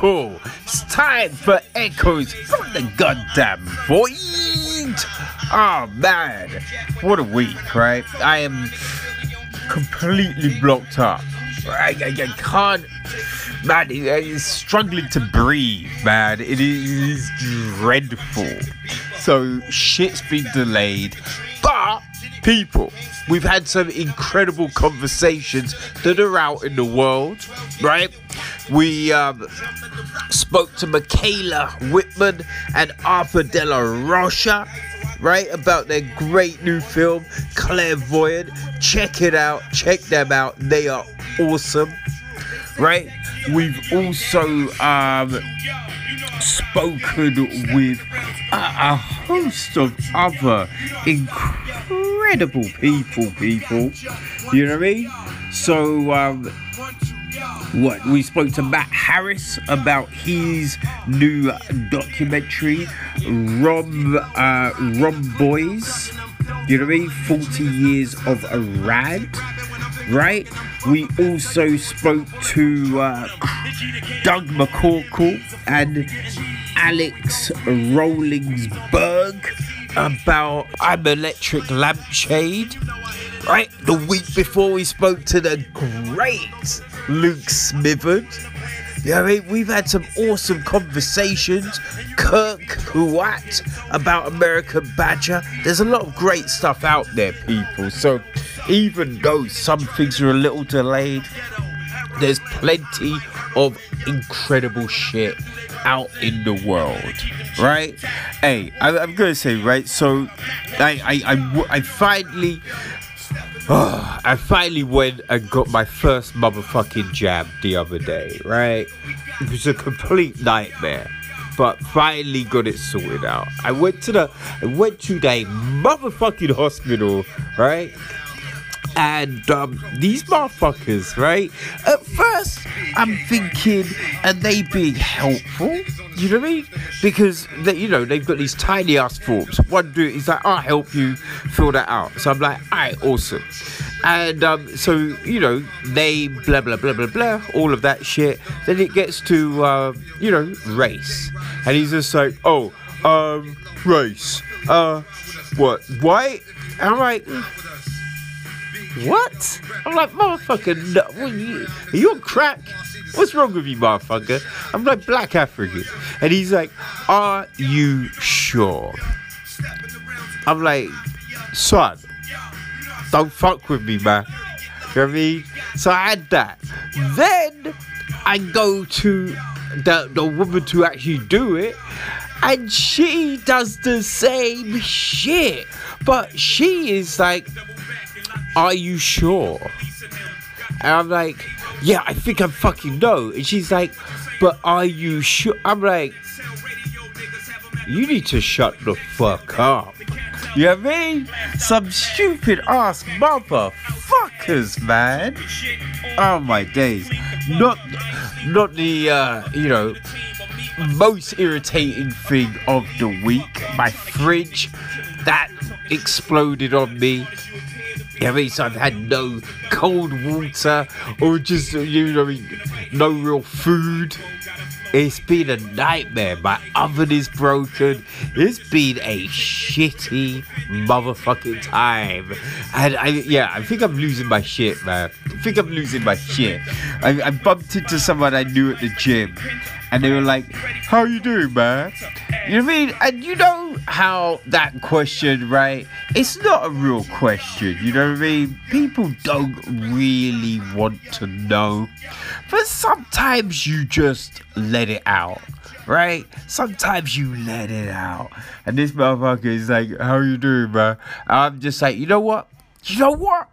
people, it's time for echoes from the goddamn void. Oh man, what a week, right? I am completely blocked up. I, I, I can't, man, uh, it's struggling to breathe, man. It is dreadful. So shit's been delayed, but people, we've had some incredible conversations that are out in the world, right? We um, spoke to Michaela Whitman and Arthur De La Rocha, right? About their great new film, Clairvoyant. Check it out, check them out. They are awesome, right? We've also um, spoken with a, a host of other incredible people, people. You know what I mean? So, um, what we spoke to Matt Harris about his new documentary, Rom uh, Rom Boys. You know what I mean? 40 years of Irad, right? We also spoke to uh, Doug McCorkle and Alex Rollingsberg about I'm Electric Lampshade. Right? The week before we spoke to the great Luke Smitherd. Yeah, I mean, we've had some awesome conversations. Kirk Caouette about American Badger. There's a lot of great stuff out there, people. So even though some things are a little delayed, there's plenty of incredible shit out in the world, right? Hey, I, am gonna say, right? So, I, I, I, I finally, I finally went and got my first motherfucking jab the other day, right? It was a complete nightmare. But finally got it sorted out. I went to the I went to the motherfucking hospital, right? And um, these motherfuckers, right? At first, I'm thinking, are they being helpful? You know what I mean? Because they, you know they've got these tiny ass forms. One dude is like, "I'll help you fill that out." So I'm like, "All right, awesome." And um, so you know they blah blah blah blah blah, all of that shit. Then it gets to uh, you know race, and he's just like, "Oh, um, race, uh, what, white?" And I'm like. What? I'm like, motherfucker, no, you, are you on crack? What's wrong with you, motherfucker? I'm like black African. And he's like, Are you sure? I'm like, son, don't fuck with me, man. You know what I mean? So I had that. Then I go to the, the woman to actually do it, and she does the same shit. But she is like, are you sure? And I'm like, Yeah, I think I fucking know. And she's like, But are you sure? I'm like, You need to shut the fuck up. You know what I mean? Some stupid ass motherfuckers, man. Oh my days. Not not the uh, you know, most irritating thing of the week. My fridge that exploded on me I mean, so I've had no cold water or just, uh, you know, I mean, no real food. It's been a nightmare. My oven is broken. It's been a shitty motherfucking time. And I, yeah, I think I'm losing my shit, man. I think I'm losing my shit. I, I bumped into someone I knew at the gym, and they were like, "How you doing, man?" You know what I mean? And you know how that question, right? It's not a real question. You know what I mean? People don't really want to know, but sometimes you just let it out. Right? Sometimes you let it out. And this motherfucker is like, How you doing, man? I'm just like, you know what? You know what?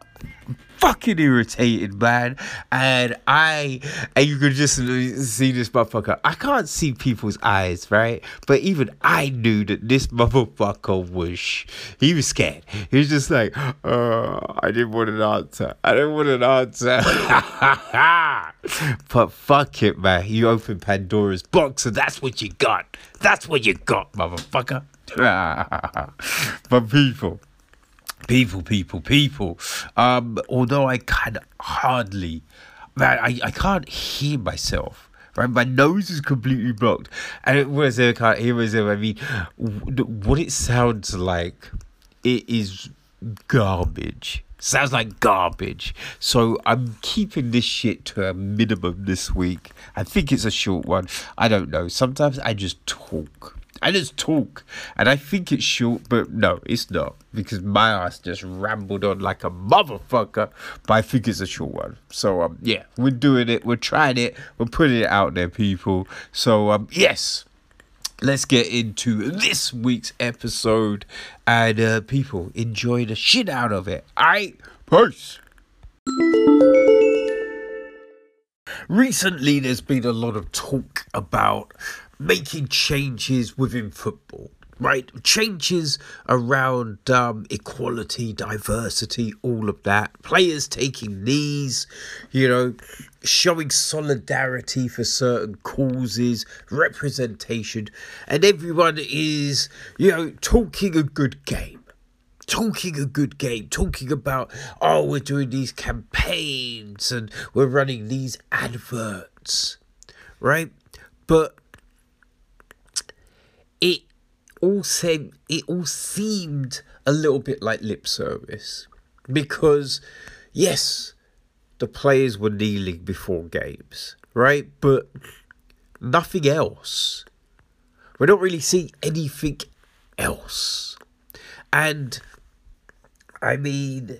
Fucking irritated, man. And I, and you could just see this motherfucker. I can't see people's eyes, right? But even I knew that this motherfucker was, he was scared. He was just like, uh, I didn't want an answer. I didn't want an answer. but fuck it, man. You opened Pandora's box and that's what you got. That's what you got, motherfucker. but people, people, people, people. Um, although I can hardly, man, I, I can't hear myself. Right, my nose is completely blocked, and it was I can't hear myself. I mean, what it sounds like, it is garbage. Sounds like garbage. So I'm keeping this shit to a minimum this week. I think it's a short one. I don't know. Sometimes I just talk. I just talk, and I think it's short, but no, it's not because my ass just rambled on like a motherfucker. But I think it's a short one. So um, yeah, we're doing it, we're trying it, we're putting it out there, people. So um, yes, let's get into this week's episode, and uh, people enjoy the shit out of it. Alright, peace. Recently, there's been a lot of talk about making changes within football right changes around um, equality diversity all of that players taking knees you know showing solidarity for certain causes representation and everyone is you know talking a good game talking a good game, talking about, oh, we're doing these campaigns and we're running these adverts, right? But all said it all seemed a little bit like lip service because yes the players were kneeling before games right? But nothing else. We don't really see anything else. And i mean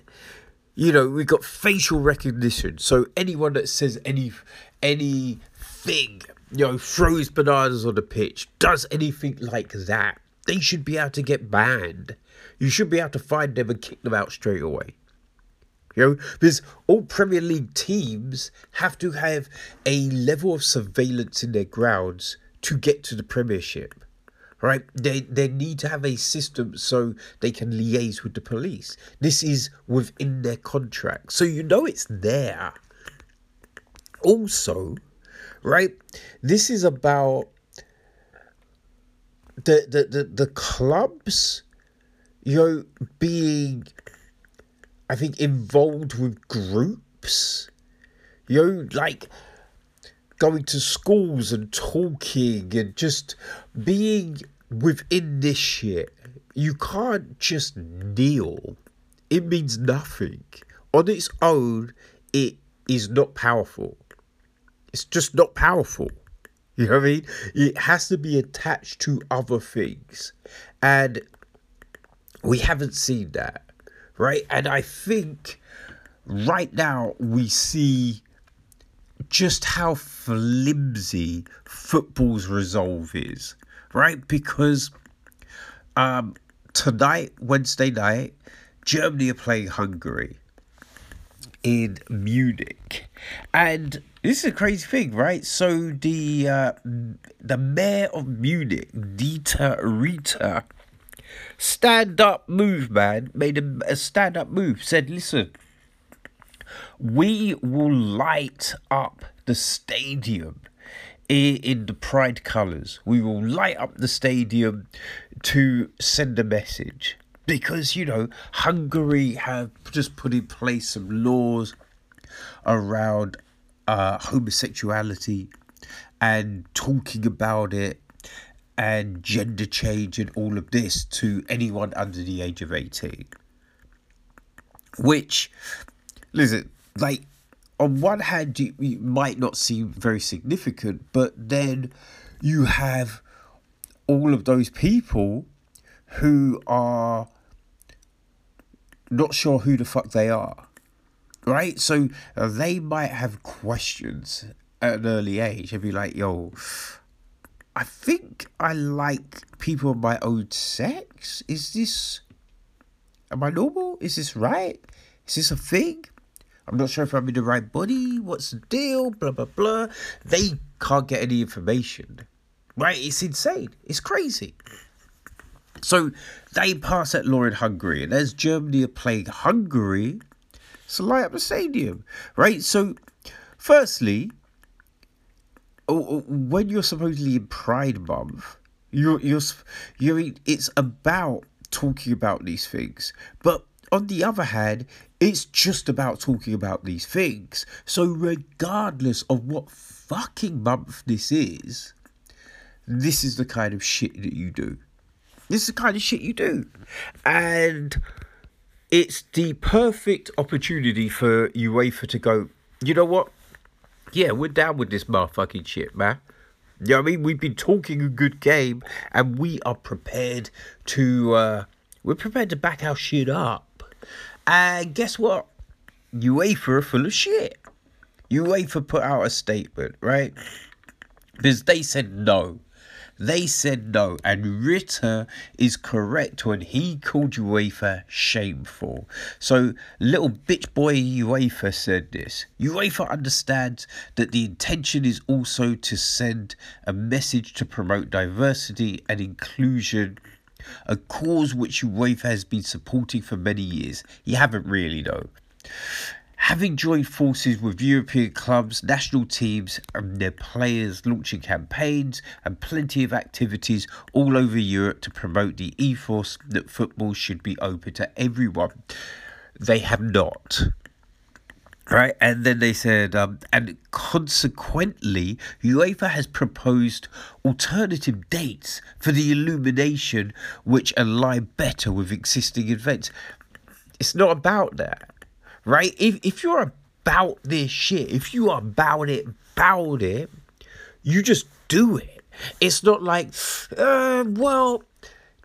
you know we've got facial recognition. So anyone that says any anything you know, throws bananas on the pitch, does anything like that, they should be able to get banned. You should be able to find them and kick them out straight away. You know, because all Premier League teams have to have a level of surveillance in their grounds to get to the Premiership. Right? They they need to have a system so they can liaise with the police. This is within their contract. So you know it's there. Also, right? This is about the the the, the clubs, you know, being I think involved with groups. You know, like going to schools and talking and just being within this shit. You can't just kneel. It means nothing. On its own, it is not powerful. It's just not powerful. You know what I mean? It has to be attached to other things. And we haven't seen that. Right? And I think right now we see just how flimsy football's resolve is. Right? Because um, tonight, Wednesday night, Germany are playing Hungary in Munich. And this is a crazy thing, right? So the uh, the mayor of Munich, Dieter Reiter, stand up move, man, made a, a stand up move. Said, listen, we will light up the stadium in, in the pride colours. We will light up the stadium to send a message because you know Hungary have just put in place some laws around uh, homosexuality and talking about it and gender change and all of this to anyone under the age of 18. Which, listen, like, on one hand, you, you might not seem very significant, but then you have all of those people who are not sure who the fuck they are right? So uh, they might have questions at an early age and be like, yo, I think I like people of my own sex. Is this, am I normal? Is this right? Is this a thing? I'm not sure if I'm in the right body. What's the deal? Blah, blah, blah. They can't get any information. Right? It's insane. It's crazy. So they pass that law in Hungary, and as Germany are playing Hungary, so light up the stadium, right? So, firstly, when you're supposedly in Pride Month, you're you're you're it's about talking about these things, but on the other hand, it's just about talking about these things. So, regardless of what fucking month this is, this is the kind of shit that you do. This is the kind of shit you do. And it's the perfect opportunity for UEFA to go, you know what? Yeah, we're down with this motherfucking shit, man. You know what I mean? We've been talking a good game and we are prepared to uh we're prepared to back our shit up. And guess what? UEFA are full of shit. UEFA put out a statement, right? Because they said no. They said no, and Ritter is correct when he called UEFA shameful. So, little bitch boy UEFA said this. UEFA understands that the intention is also to send a message to promote diversity and inclusion a cause which UEFA has been supporting for many years. You haven't really, though. Having joined forces with European clubs, national teams, and their players launching campaigns and plenty of activities all over Europe to promote the ethos that football should be open to everyone, they have not. Right, and then they said, um, and consequently, UEFA has proposed alternative dates for the illumination which align better with existing events. It's not about that right? If if you're about this shit, if you are about it, about it, you just do it. It's not like, uh, well,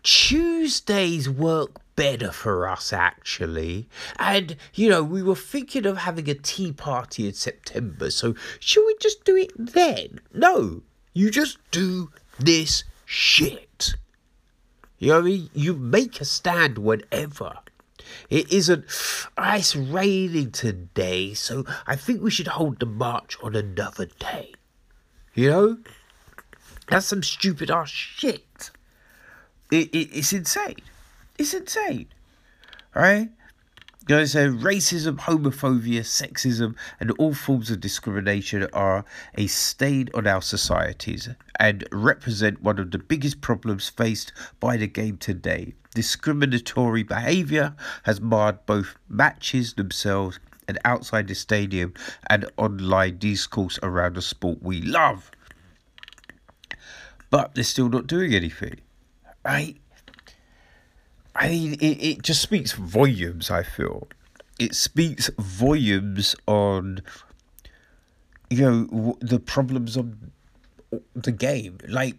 Tuesdays work better for us actually. And you know, we were thinking of having a tea party in September, so should we just do it then? No, you just do this shit. You know I mean? You make a stand whenever. It isn't, it's raining today, so I think we should hold the march on another day. You know? That's some stupid ass shit. It, it, it's insane. It's insane. Right? You know, so racism, homophobia, sexism, and all forms of discrimination are a stain on our societies and represent one of the biggest problems faced by the game today. Discriminatory behaviour has marred both matches themselves and outside the stadium and online discourse around the sport we love. But they're still not doing anything, right? I mean, it, it just speaks volumes, I feel. It speaks volumes on, you know, the problems of the game. Like,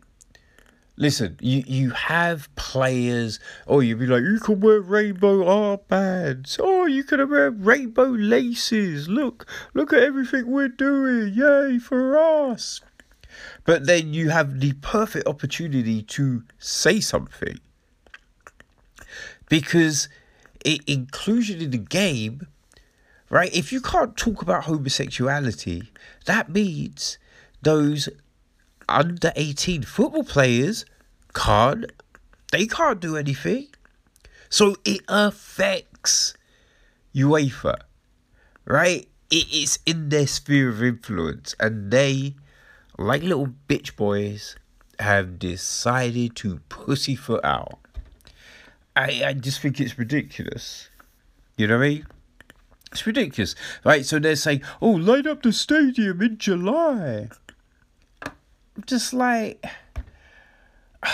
listen, you, you have players, or oh, you'd be like, you can wear rainbow armbands. Oh, you can wear rainbow laces. Look, look at everything we're doing. Yay for us. But then you have the perfect opportunity to say something because it, inclusion in the game, right? If you can't talk about homosexuality, that means those under 18 football players can't they can't do anything. So it affects UEFA, right? It is in their sphere of influence, and they, like little bitch boys, have decided to pussyfoot out. I, I just think it's ridiculous. You know what I mean? It's ridiculous. Right, so they're saying, oh, light up the stadium in July. Just like,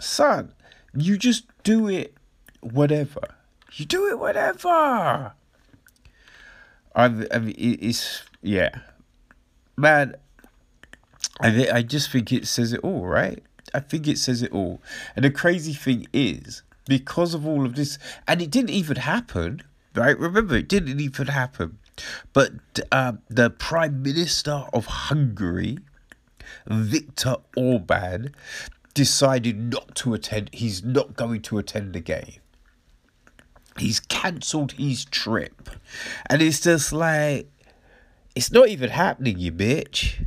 son, you just do it whatever. You do it whatever. I've, I mean, it's, yeah. Man, I, I just think it says it all, right? I think it says it all. And the crazy thing is, because of all of this, and it didn't even happen, right? Remember, it didn't even happen. But uh, the Prime Minister of Hungary, Viktor Orban, decided not to attend. He's not going to attend the game. he's cancelled his trip. And it's just like, it's not even happening, you bitch.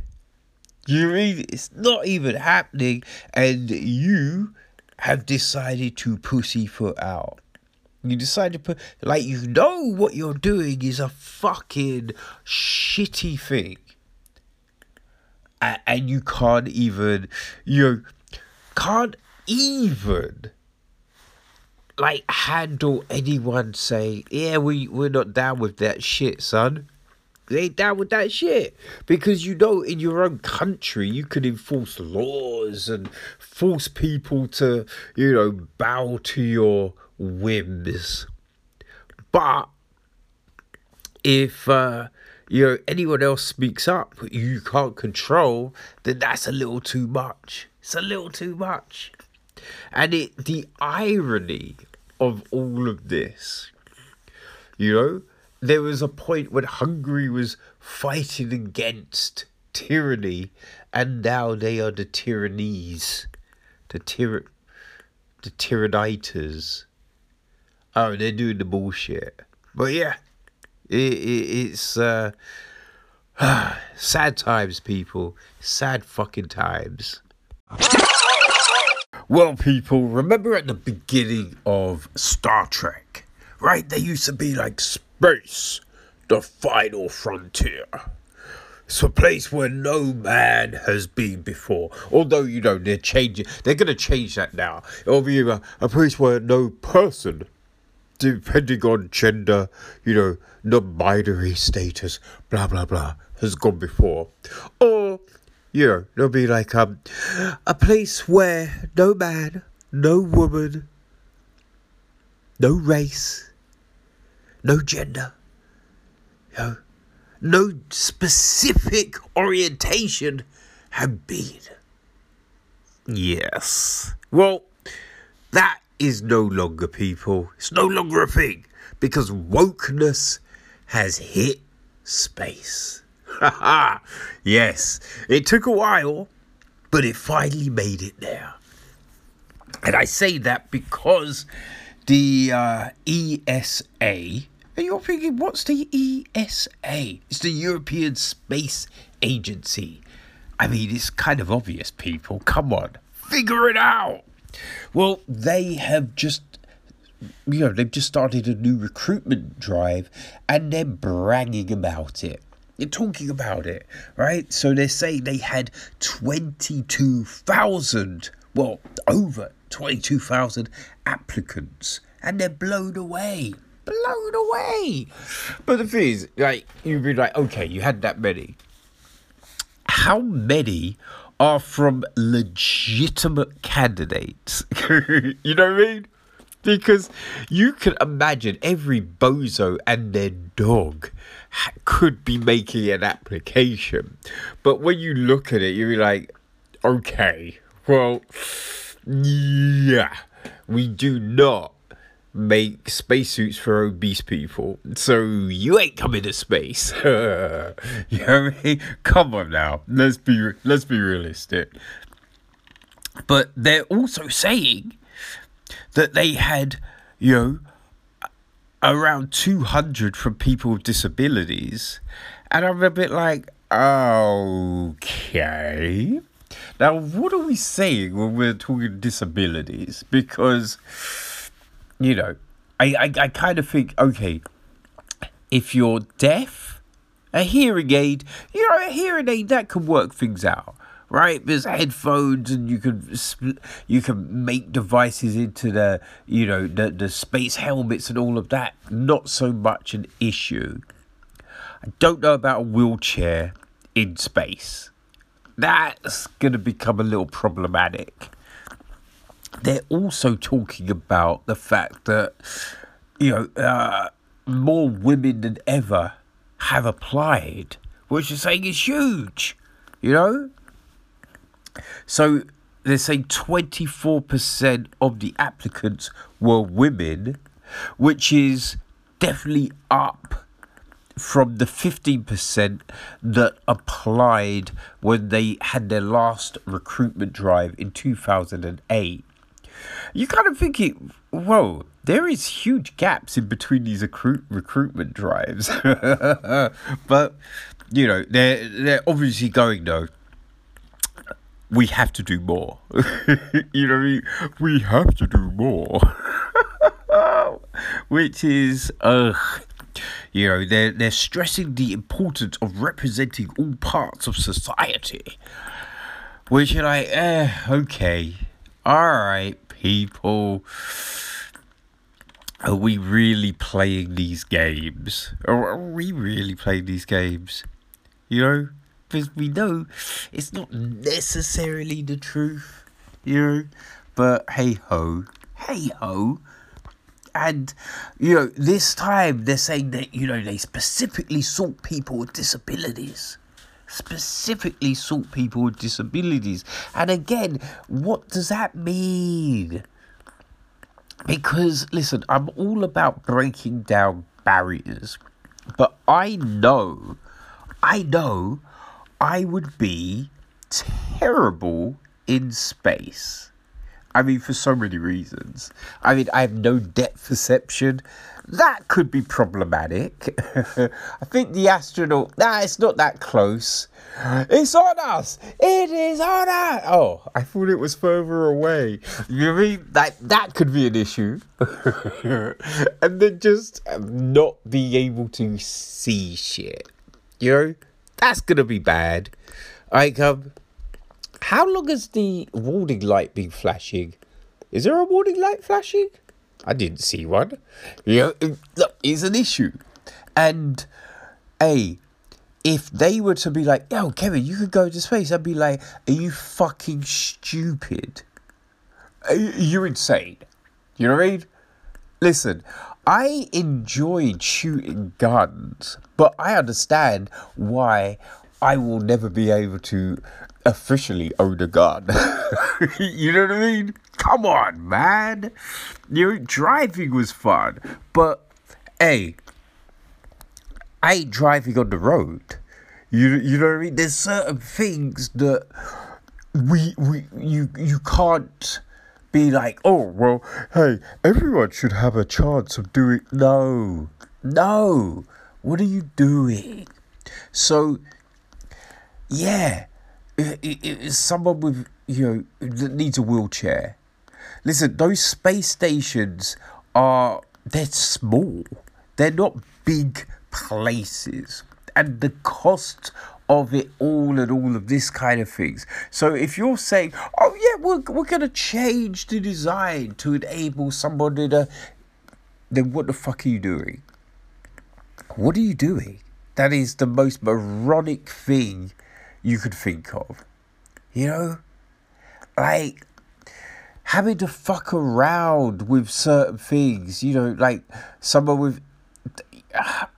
You mean it's not even happening, and you have decided to pussyfoot out. You decide to put, like, you know what you're doing is a fucking shitty thing. And, you can't even, you can't even, like, handle anyone saying, yeah, we, we're not down with that shit, son. They ain't down with that shit. Because you know, in your own country, you could enforce laws and force people to, you know, bow to your whims. But if uh, you know anyone else speaks up, you can't control, then that's a little too much. It's a little too much. And it the irony of all of this, you know, there was a point when Hungary was fighting against tyranny, and now they are the tyrannies, the tyr, the tyranniters. Oh, they're doing the bullshit. But yeah, it, it it's uh, sad times, people. Sad fucking times. Well, people, remember at the beginning of Star Trek, right? There used to be like space, the final frontier. It's a place where no man has been before. Although, you know, they're changing, they're going to change that now. It'll be a, a place where no person, depending on gender, you know, non binary status, blah, blah, blah, has gone before. Or, you know, there'll be like um, a place where no man, no woman, no race, no gender, you know, no specific orientation have been. Yes. Well, that is no longer people. It's no longer a thing because wokeness has hit space. Ha ha! Yes, it took a while, but it finally made it there. And I say that because the uh, ESA, and you're thinking, what's the ESA? It's the European Space Agency. I mean, it's kind of obvious, people. Come on, figure it out. Well, they have just, you know, they've just started a new recruitment drive and they're bragging about it. They're talking about it, right? So they're saying they had 22,000, well, over 22,000 applicants, and they're blown away. Blown away. But the thing is, like, you'd be like, okay, you had that many. How many are from legitimate candidates? you know what I mean? Because you can imagine every bozo and their dog could be making an application. But when you look at it, you're like, okay, well, yeah, we do not make spacesuits for obese people. So you ain't coming to space. you know what I mean? Come on now. Let's be let's be realistic. But they're also saying that they had, you know, around 200 from people with disabilities. And I'm a bit like, okay. Now, what are we saying when we're talking disabilities? Because, you know, I, I, I kind of think, okay, if you're deaf, a hearing aid, you know, a hearing aid that can work things out right? There's headphones, and you can you can make devices into the you know the the space helmets and all of that. Not so much an issue. I don't know about a wheelchair in space. That's going to become a little problematic. They're also talking about the fact that you know uh, more women than ever have applied, which is saying is huge. You know, so they're saying 24% of the applicants were women, which is definitely up from the 15% that applied when they had their last recruitment drive in 2008. You kind of think it, whoa, there is huge gaps in between these recruit recruitment drives. but you know, they're they're obviously going though. We have to do more. you know I mean? We have to do more. Which is ugh. You know, they're they're stressing the importance of representing all parts of society. Which are like, eh, okay. Alright, people. Are we really playing these games? Or are we really playing these games? You know? Because we know it's not necessarily the truth, you know? But hey ho, hey ho. And, you know, this time they're saying that, you know, they specifically sought people with disabilities. Specifically sought people with disabilities. And again, what does that mean? Because, listen, I'm all about breaking down barriers. But I know, I know I would be terrible in space. I mean, for so many reasons. I mean, I have no depth perception. That could be problematic. I think the astronaut, nah, it's not that close. It's on us! It is on us! Oh, I thought it was further away. You mean that that could be an issue? and then just not being able to see shit. You know? That's gonna be bad. Like, um, how long has the warning light been flashing? Is there a warning light flashing? I didn't see one. Yeah, look, it's an issue. And, A, if they were to be like, yo, Kevin, you could go to space, I'd be like, are you fucking stupid? You're insane. You know what I mean? Listen, I enjoyed shooting guns, but I understand why I will never be able to officially gun. you know what I mean? Come on, man. Your driving was fun, but hey, I ain't driving on the road. You you know what I mean? There's certain things that we we you you can't be like, oh well, hey, everyone should have a chance of doing. No, no. What are you doing? So, yeah, someone with you know that needs a wheelchair. Listen, those space stations are they're small. They're not big places. And the cost of it all and all of this kind of things. So if you're saying, oh yeah, we're, we're to change the design to enable somebody to, then what the fuck are you doing? What are you doing? That is the most moronic thing you could think of. You know? Like, having to fuck around with certain things, you know, like someone with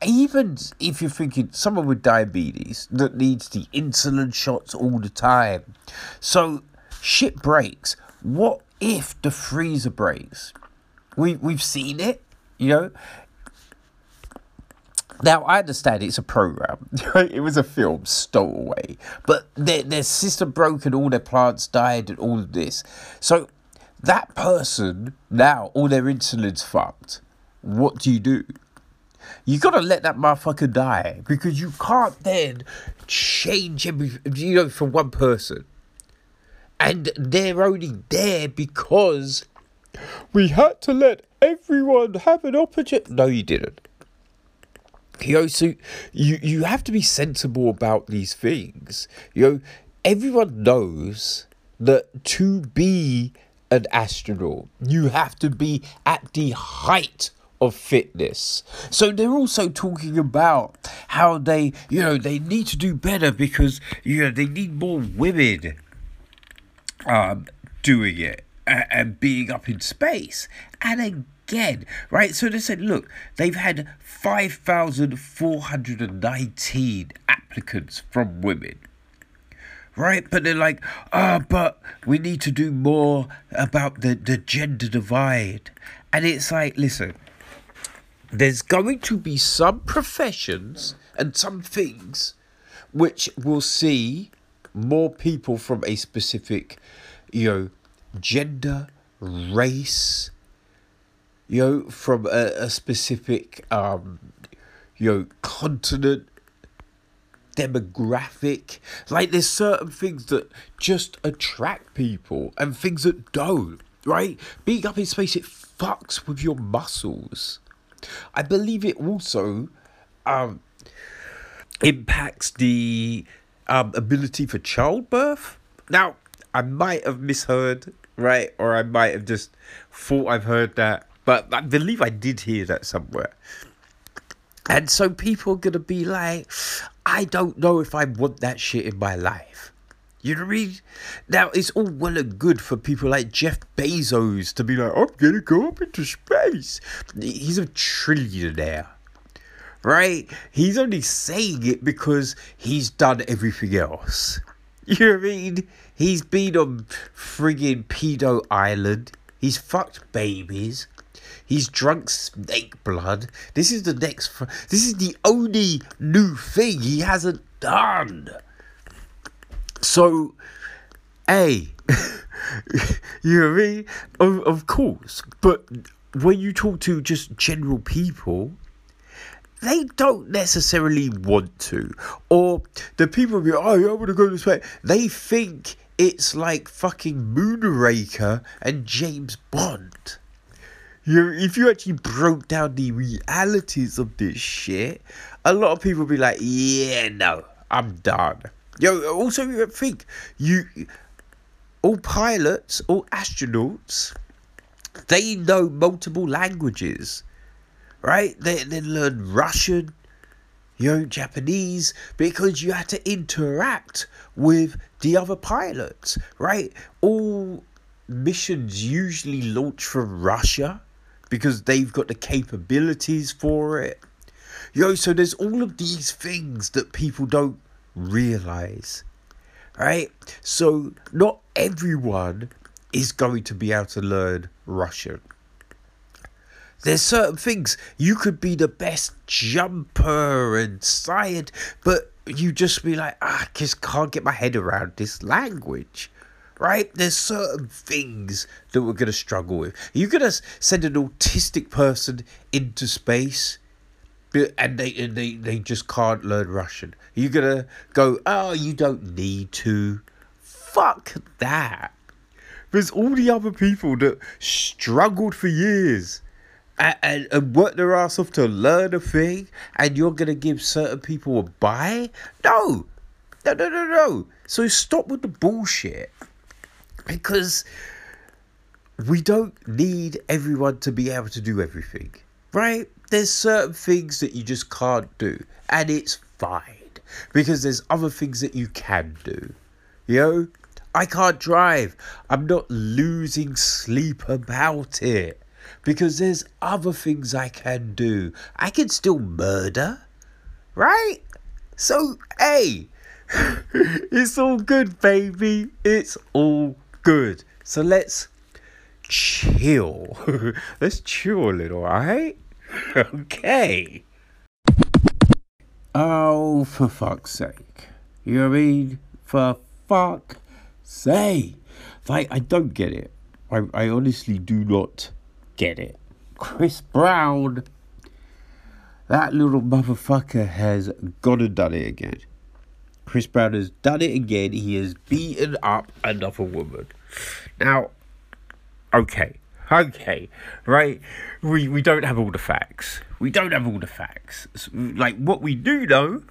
even if you're thinking someone with diabetes that needs the insulin shots all the time. So shit breaks. What if the freezer breaks? We we've seen it, you know. Now I understand it's a program. it was a film stowaway, but their their system broke and all their plants died and all of this. So that person now all their insulin's fucked. What do you do? You gotta let that motherfucker die because you can't then change every you know for one person. And they're only there because we had to let everyone have an opportunity. No, you didn't. You know, so you you have to be sensible about these things. You know, everyone knows that to be an astronaut. You have to be at the height of fitness. So they're also talking about how they, you know, they need to do better because, you know, they need more women um, doing it and, and being up in space. And again, right? So they said, look, they've had 5,419 applicants from women right? But they're like, ah, oh, but we need to do more about the, the gender divide. And it's like, listen, there's going to be some professions and some things which will see more people from a specific, you know, gender, race, you know, from a, a specific, um, you know, continent, demographic. Like, there's certain things that just attract people and things that don't, right? Being up in space, it fucks with your muscles. I believe it also um, impacts the um, ability for childbirth. Now, I might have misheard, right? Or I might have just thought I've heard that. But I believe I did hear that somewhere. And so people are going to be like, I don't know if I want that shit in my life. You know what I mean? Now, it's all well and good for people like Jeff Bezos to be like, I'm going to go up into space. He's a trillionaire, right? He's only saying it because he's done everything else. You know what I mean? He's been on friggin' Pedo Island. He's fucked babies. He's drunk snake blood. This is the next. Fr- this is the only new thing he hasn't done. So, A, you know what I mean? Of, of course. But when you talk to just general people, they don't necessarily want to. Or the people be, oh, I want to go this way. They think it's like fucking Moonraker and James Bond. You, if you actually broke down the realities of this shit, a lot of people be like, yeah, no, I'm done. Yo, also you think you, all pilots, all astronauts, they know multiple languages, right? They they learn Russian, you know, Japanese, because you had to interact with the other pilots, right? All missions usually launch from Russia because they've got the capabilities for it. Yo, so there's all of these things that people don't realize, right? So not everyone is going to be able to learn Russian. There's certain things you could be the best jumper and science, but you just be like, ah, I just can't get my head around this language right? There's certain things that we're going to struggle with. You're going to send an autistic person into space and they, and they, they just can't learn Russian. You're going to go, oh, you don't need to. Fuck that. There's all the other people that struggled for years and, and, and worked their ass off to learn a thing, and you're going to give certain people a buy? No. No, no, no, no. So stop with the bullshit because we don't need everyone to be able to do everything, right? There's certain things that you just can't do, and it's fine because there's other things that you can do. You know, I can't drive. I'm not losing sleep about it because there's other things I can do. I can still murder, right? So, hey, it's all good, baby. It's all good. So let's chill. let's chill a little, alright? okay. Oh, for fuck's sake. You know what I mean? For fuck's sake. Like, I don't get it. I, I honestly do not get it. Chris Brown, that little motherfucker has and done it again. Chris Brown has done it again. He has beaten up another woman. Now, okay, okay, right? We we don't have all the facts. We don't have all the facts. Like what we do know,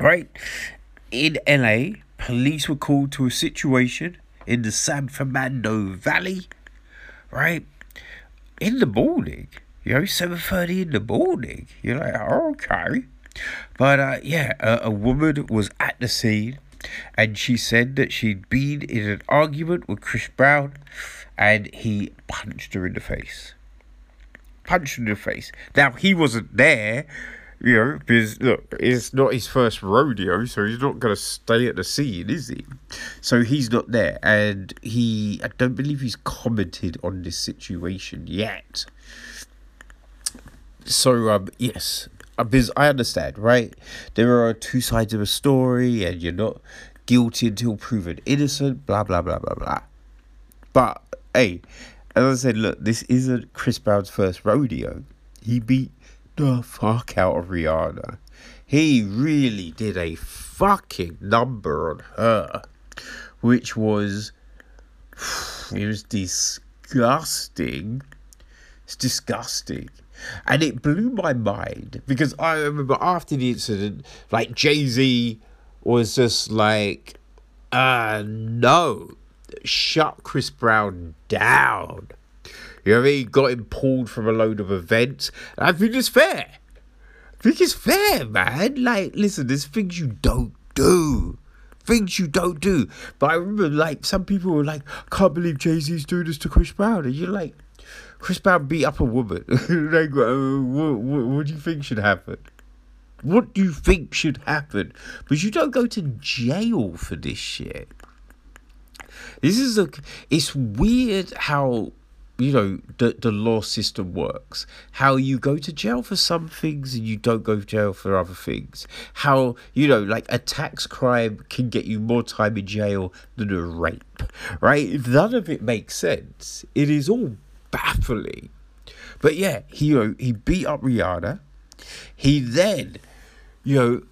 right? In LA, police were called to a situation in the San Fernando Valley, right? In the morning, you know, seven thirty in the morning. You're like, okay. But uh, yeah, a, a woman was at the scene and she said that she'd been in an argument with Chris Brown and he punched her in the face. Punched her in the face. Now, he wasn't there, you know, because look, it's not his first rodeo, so he's not going to stay at the scene, is he? So he's not there, and he, I don't believe he's commented on this situation yet. So, um, yes, Uh, because I understand, right? There are two sides of a story, and you're not guilty until proven innocent, blah, blah, blah, blah, blah. But, hey, as I said, look, this isn't Chris Brown's first rodeo. He beat the fuck out of Rihanna. He really did a fucking number on her, which was it was disgusting. It's disgusting. And it blew my mind because I remember after the incident, like Jay Z was just like, uh, no, shut Chris Brown down. You know what I mean? Got him pulled from a load of events. I think it's fair. I think it's fair, man. Like, listen, there's things you don't do. Things you don't do. But I remember, like, some people were like, can't believe Jay Z's doing this to Chris Brown. And you're like, Chris Brown beat up a woman. like, uh, what, what, what do you think should happen? What do you think should happen? But you don't go to jail for this shit. This is a. It's weird how you know the the law system works how you go to jail for some things and you don't go to jail for other things how you know like a tax crime can get you more time in jail than a rape right none of it makes sense it is all baffling. But yeah he you know, he beat up rihanna. He then you know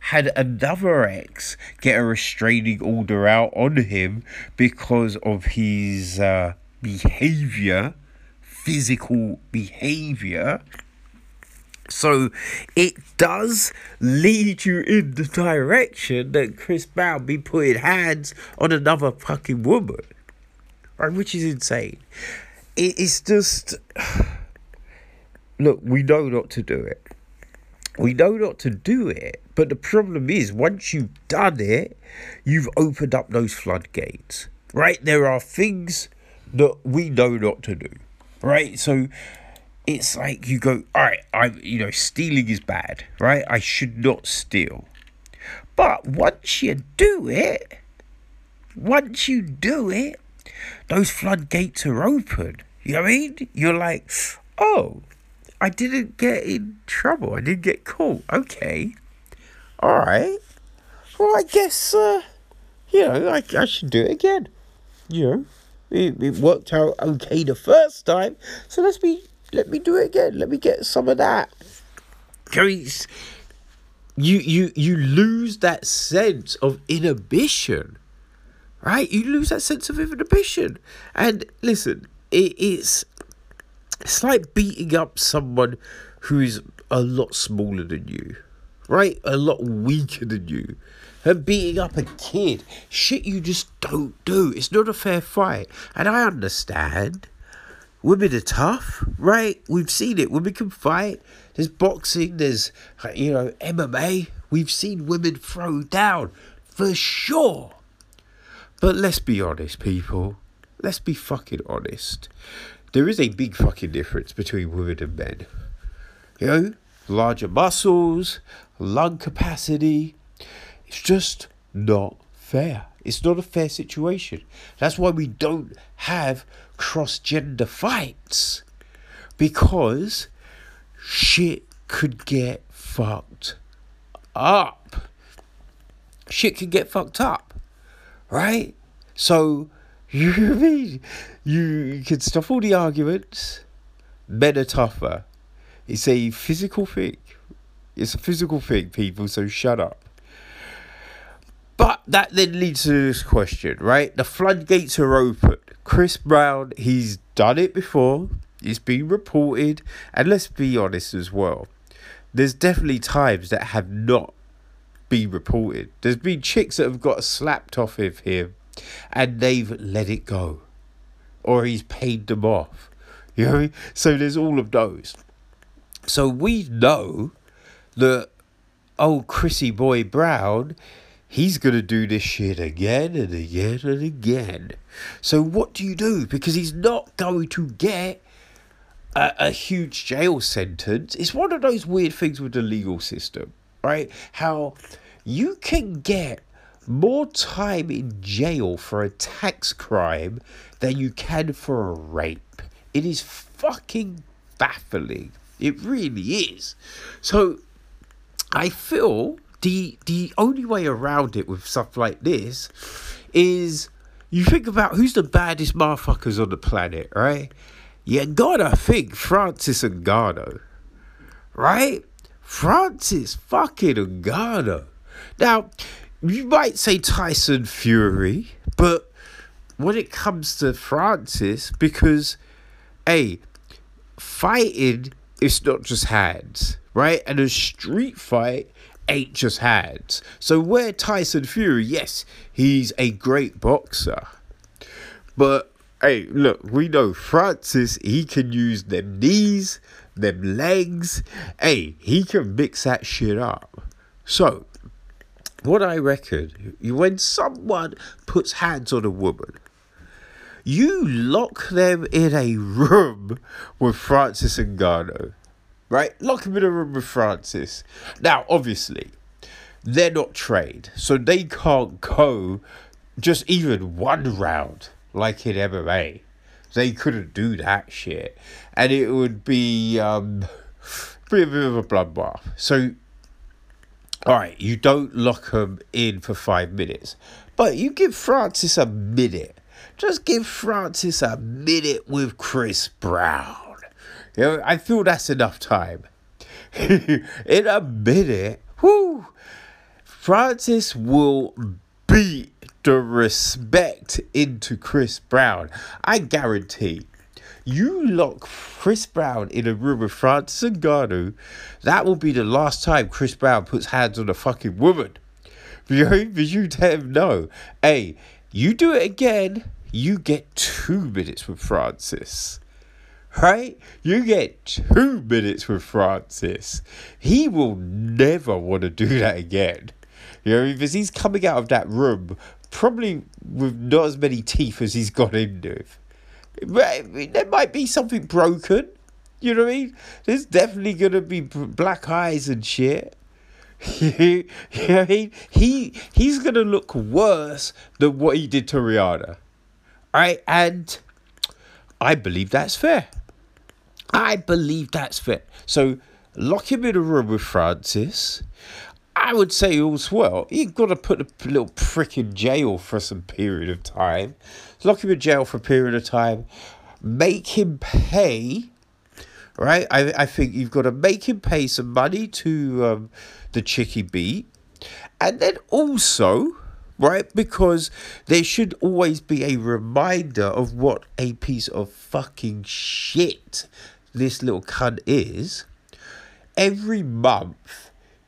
had another ex get a restraining order out on him because of his uh, behavior, physical behavior. So it does lead you in the direction that Chris Brown be putting hands on another fucking woman, right? Which is insane. It is just look. We know not to do it. We know not to do it, but the problem is once you've done it, you've opened up those floodgates, right? There are things that we know not to do, right? So it's like you go, all right, I, you know, stealing is bad, right? I should not steal. But once you do it, once you do it, those floodgates are open. You know what I mean? You're like, oh, I didn't get in trouble. I didn't get caught. Okay. All right. Well, I guess, uh, you know, I, I should do it again. You know, it, it worked out okay the first time. So let's be, let me do it again. Let me get some of that. Because you, you, you lose that sense of inhibition, right? You lose that sense of inhibition. And listen, it, it's it's like beating up someone who is a lot smaller than you, right? A lot weaker than you. And beating up a kid, shit you just don't do. It's not a fair fight. And I understand. Women are tough, right? We've seen it. Women can fight. There's boxing, there's, you know, MMA. We've seen women throw down for sure. But let's be honest, people. Let's be fucking honest there is a big fucking difference between women and men. You know, larger muscles, lung capacity. It's just not fair. It's not a fair situation. That's why we don't have cross gender fights. Because shit could get fucked up. Shit could get fucked up. Right? So you mean you can stop all the arguments? Men are tougher. It's a physical thing. It's a physical thing, people, so shut up. But that then leads to this question, right? The floodgates are open. Chris Brown, he's done it before. It's been reported. And let's be honest as well. There's definitely times that have not been reported. There's been chicks that have got slapped off of him and they've let it go, or he's paid them off. You know, so there's all of those. So we know that old Chrissy Boy Brown, he's gonna do this shit again and again and again. So what do you do? Because he's not going to get a, a huge jail sentence. It's one of those weird things with the legal system, right? How you can get more time in jail for a tax crime than you can for a rape. It is fucking baffling. It really is. So I feel the the only way around it with stuff like this is you think about who's the baddest motherfuckers on the planet, right? You gotta think Francis Ngannou, right? Francis fucking Ngannou. Now, you might say Tyson Fury, but when it comes to Francis, because, hey, fighting is not just hands, right? And a street fight ain't just hands. So where Tyson Fury, yes, he's a great boxer. But hey, look, we know Francis, he can use them knees, them legs. Hey, he can mix that shit up. So, what I reckon, when someone puts hands on a woman, you lock them in a room with Francis Ngannou right? Lock them in a room with Francis. Now, obviously, they're not trained, so they can't go just even one round like in MMA. They couldn't do that shit, and it would be um, be a bit of a bloodbath. So, all right, you don't lock them in for five minutes, but you give Francis a minute. Just give Francis a minute with Chris Brown. You know, I feel that's enough time. In a minute, whoo, Francis will beat the respect into Chris Brown. I guarantee. You lock Chris Brown in a room with Francis Ngannou, that will be the last time Chris Brown puts hands on a fucking woman. Because you tell him no. Hey, you do it again, you get two minutes with Francis right? You get two minutes with Francis. He will never want to do that again. You know, because he's coming out of that room probably with not as many teeth as he's got in with. There might be something broken. You know what I mean? There's definitely gonna be black eyes and shit. you know what I mean? He he's gonna look worse than what he did to Rihanna. Alright, and I believe that's fair. I believe that's fair. So lock him in a room with Francis. I would say all's well. You've got to put a little prick in jail for some period of time. Lock him in jail for a period of time. Make him pay. Right? I, I think you've got to make him pay some money to um, the chicky beat. And then also, right? Because there should always be a reminder of what a piece of fucking shit this little cunt is, every month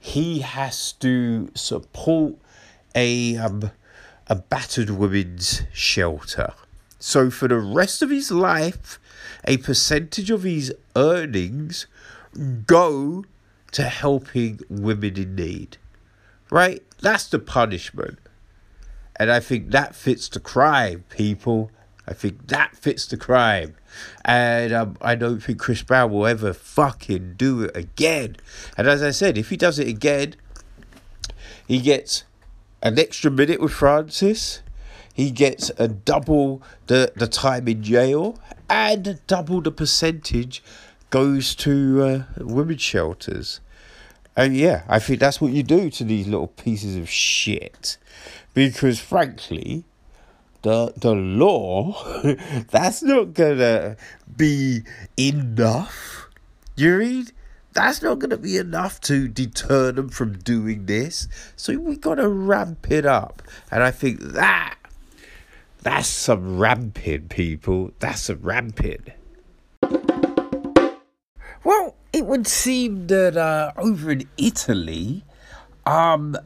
he has to support a um, a battered women's shelter. So for the rest of his life, a percentage of his earnings go to helping women in need. Right? That's the punishment. And I think that fits the crime, people. I think that fits the crime. And um, I don't think Chris Brown will ever fucking do it again. And as I said, if he does it again, he gets an extra minute with Francis. He gets a double the, the time in jail and double the percentage goes to uh, women's shelters. And yeah, I think that's what you do to these little pieces of shit. Because frankly, the the law that's not gonna be enough you read? That's not gonna be enough to deter them from doing this. So we gotta ramp it up. And i think that that's some ramping people. That's some ramping. Well it would seem that uh, over in italy um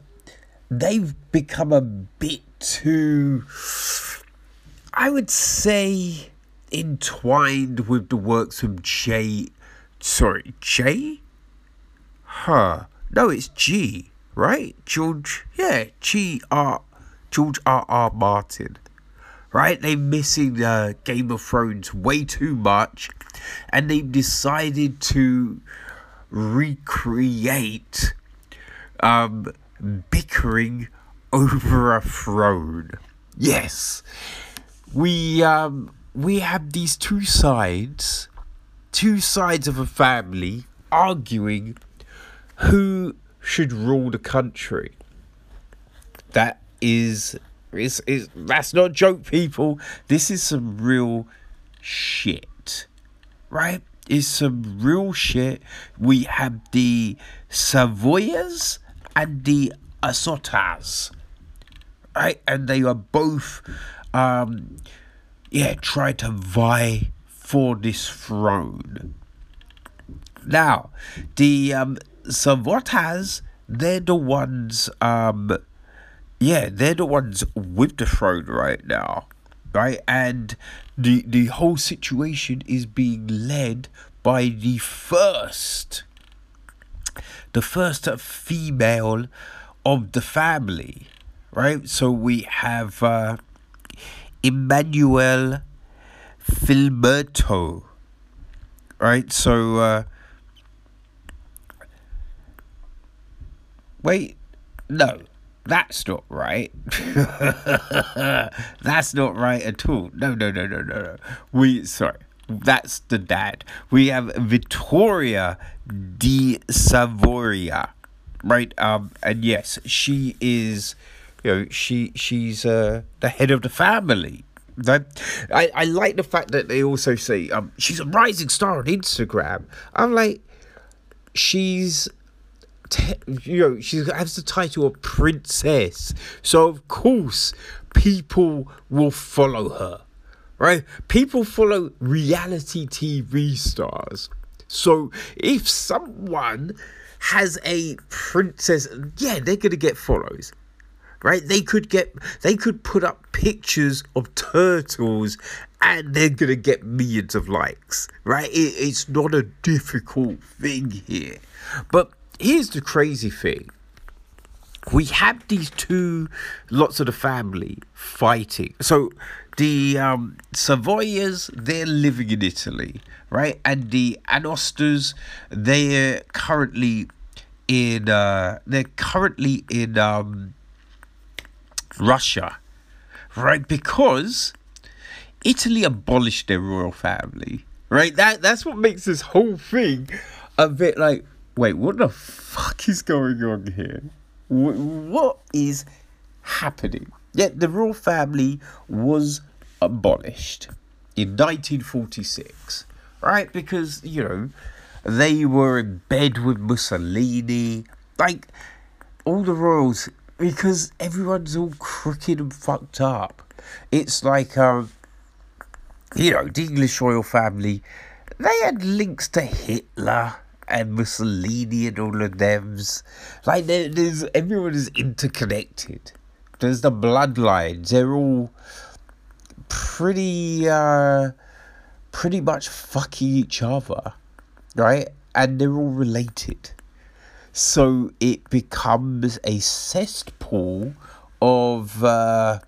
they've become a bit too I would say entwined with the works of J. Sorry, J? Huh. No, it's G, right? George. Yeah, G R. George R. R. Martin. Right? They're missing uh, Game of Thrones way too much, and they've decided to recreate um, bickering over a throne. Yes we um we have these two sides, two sides of a family arguing who should rule the country. That is It's, it's, that's not joke, people. This is some real shit, right? It's some real shit. We have the Savoyas and the Asotas, right? And they are both, um, yeah, trying to vie for this throne. Now, the um, Savotas, they're the ones, um, yeah, they're the ones with the throne right now, right? And the the whole situation is being led by the first, the first female of the family, right? So we have uh, Emmanuel Filberto, right? So. Uh, Wait, no, that's not right. that's not right at all. No, no, no, no, no, no. We, sorry, that's the dad. We have Vittoria di Savoria, right? Um, and yes, she is, you know, she she's uh the head of the family. That I, I like the fact that they also say um she's a rising star on Instagram. I'm like, she's te- you know, she has the title of princess. So of course, people will follow her, right? People follow reality TV stars. So if someone has a princess, yeah, they're gonna get follows. Right? They could get they could put up pictures of turtles and they're gonna get millions of likes. Right? It, it's not a difficult thing here. But here's the crazy thing we have these two lots of the family fighting. So the um, Savoyas, they're living in Italy, right? And the Anosters, they're currently in uh, they're currently in um, Russia, right? Because Italy abolished their royal family, right? That that's what makes this whole thing a bit like wait, what the fuck is going on here? What is happening? Yet the royal family was abolished in 1946, right? Because, you know, they were in bed with Mussolini. Like, all the royals, because everyone's all crooked and fucked up. It's like, um, you know, the English royal family, they had links to Hitler and Mussolini and all of them's. Like there, there's everyone is interconnected. There's the bloodlines. They're all pretty uh pretty much fucking each other. Right? And they're all related. So it becomes a cesspool of uh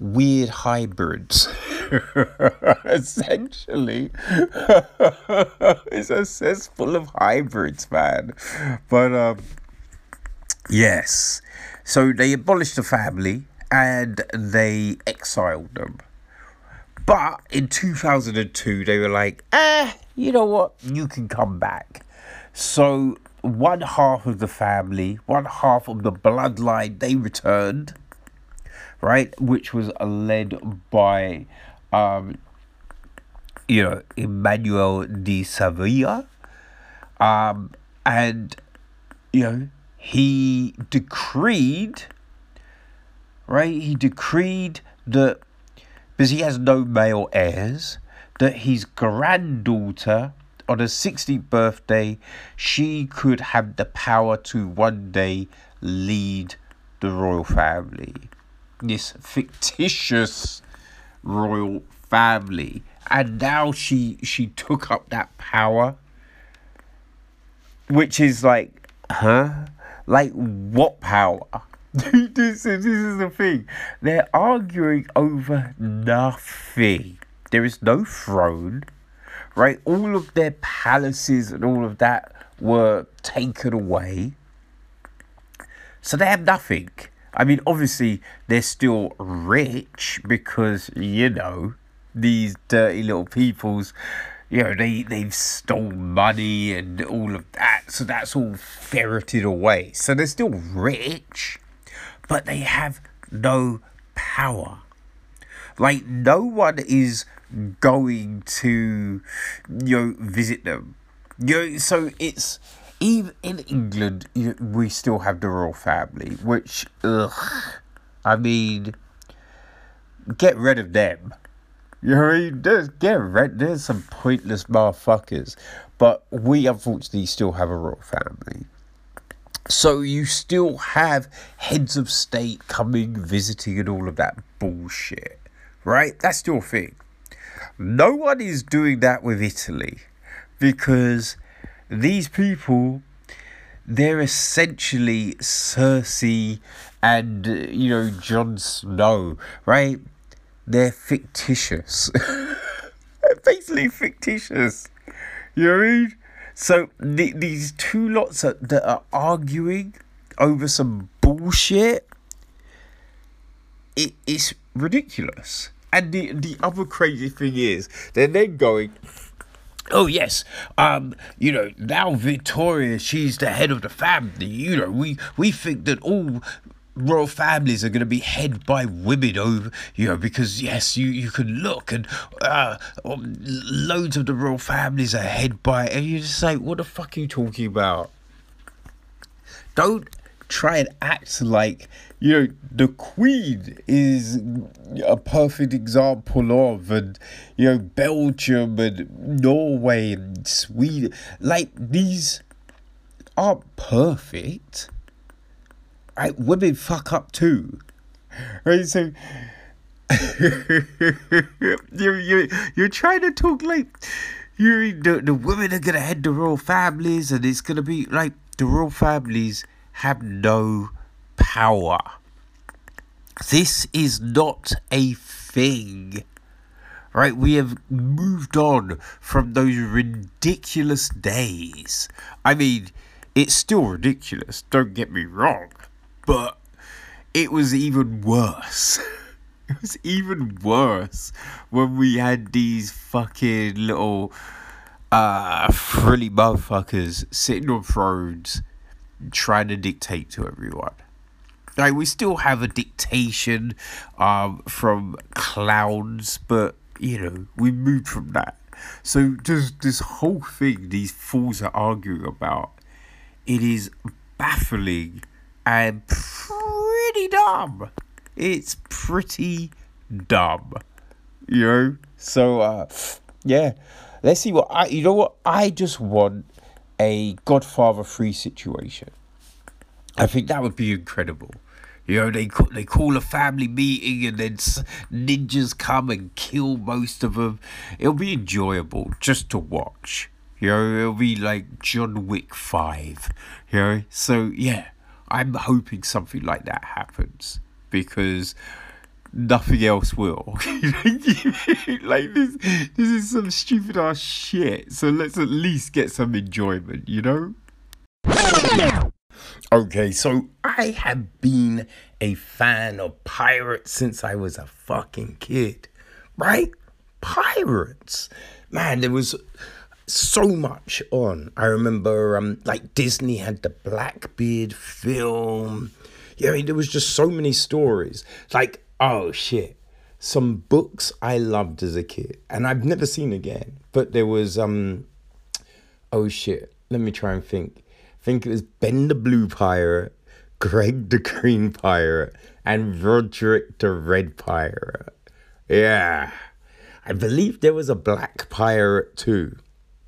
weird hybrids. Essentially, it's a cesspool of hybrids, man. But um, yes, so they abolished the family and they exiled them. But in 2002, they were like, eh, you know what? You can come back. So one half of the family, one half of the bloodline, they returned right, which was led by, um, you know, Emmanuel de Savoia, um, and you know he decreed, right? He decreed that because he has no male heirs, that his granddaughter on her 60th birthday, she could have the power to one day lead the royal family. This fictitious royal family. And now she she took up that power which is like huh? Like what power? This, is, this is the thing. They're arguing over nothing. There is no throne right all of their palaces and all of that were taken away so they have nothing I mean, obviously, they're still rich because, you know, these dirty little peoples, you know, they, they've stolen money and all of that. So that's all ferreted away. So they're still rich, but they have no power. Like no one is going to you know visit them. You know, so it's even in England you, we still have the royal family, which ugh, I mean, get rid of them. You know what I mean? There's, get rid. There's some pointless motherfuckers, but we unfortunately still have a royal family. So you still have heads of state coming, visiting, and all of that bullshit, right? That's your thing. No one is doing that with Italy because these people, they're essentially Cersei and, you know, Jon Snow, right? They're fictitious. they're basically fictitious. You know what I mean? So the, these two lots are, that are arguing over some bullshit, it is ridiculous. And the the other crazy thing is they're going, Oh yes, um, you know now Victoria, she's the head of the family. You know we we think that all royal families are going to be head by women over you know because yes you you can look and uh um, loads of the royal families are head by and you just say what the fuck are you talking about don't try and act like you know the queen is a perfect example of and you know belgium and norway and sweden like these aren't perfect right, women fuck up too. Right, so you you you're trying to talk like you the, the women are gonna head the royal families and it's gonna be like the royal families have no power. This is not a thing. Right, we have moved on from those ridiculous days. I mean, it's still ridiculous, don't get me wrong but it was even worse. it was even worse when we had these fucking little uh frilly motherfuckers sitting on thrones trying to dictate to everyone. Like we still have a dictation um from clowns, but you know, we moved from that. So just this whole thing these fools are arguing about, it is baffling and pretty dumb. It's pretty dumb, you know. So uh, yeah, let's see what I. You know what? I just want a Godfather free situation. I think that would be incredible. You know, they they call a family meeting and then ninjas come and kill most of them. It'll be enjoyable just to watch. You know, it'll be like John Wick 5. You know, so yeah. I'm hoping something like that happens because nothing else will. like this, this is some stupid ass shit. So let's at least get some enjoyment, you know. Okay, so I have been a fan of pirates since I was a fucking kid, right? Pirates, man. There was so much on. I remember um like Disney had the Blackbeard film. Yeah, I mean, there was just so many stories. Like, oh shit. Some books I loved as a kid and I've never seen again. But there was um oh shit. Let me try and think. Think it was Ben the Blue Pirate, Greg the Green Pirate, and Roderick the Red Pirate. Yeah. I believe there was a black pirate too.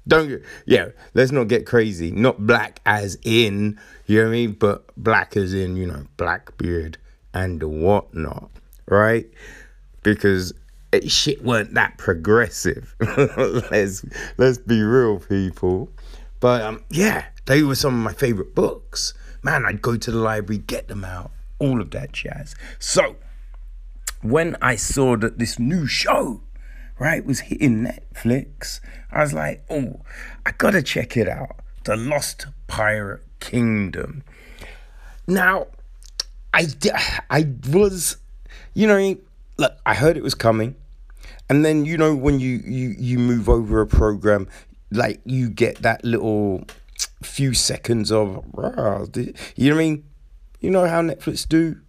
Don't yeah, let's not get crazy. Not black as in, you know what I mean? But black as in, you know, Blackbeard and whatnot, right? Because it, shit weren't that progressive. let's let's be real, people. But um, yeah, they were some of my favorite books. Man, I'd go to the library, get them out, all of that jazz. So when I saw that this new show right, was hitting Netflix. I was like, oh, I gotta check it out. The Lost Pirate Kingdom. Now, I, I was, you know, look, I heard it was coming. And then, you know, when you, you, you move over a program, like you get that little few seconds of, you know what I mean? You know how Netflix do?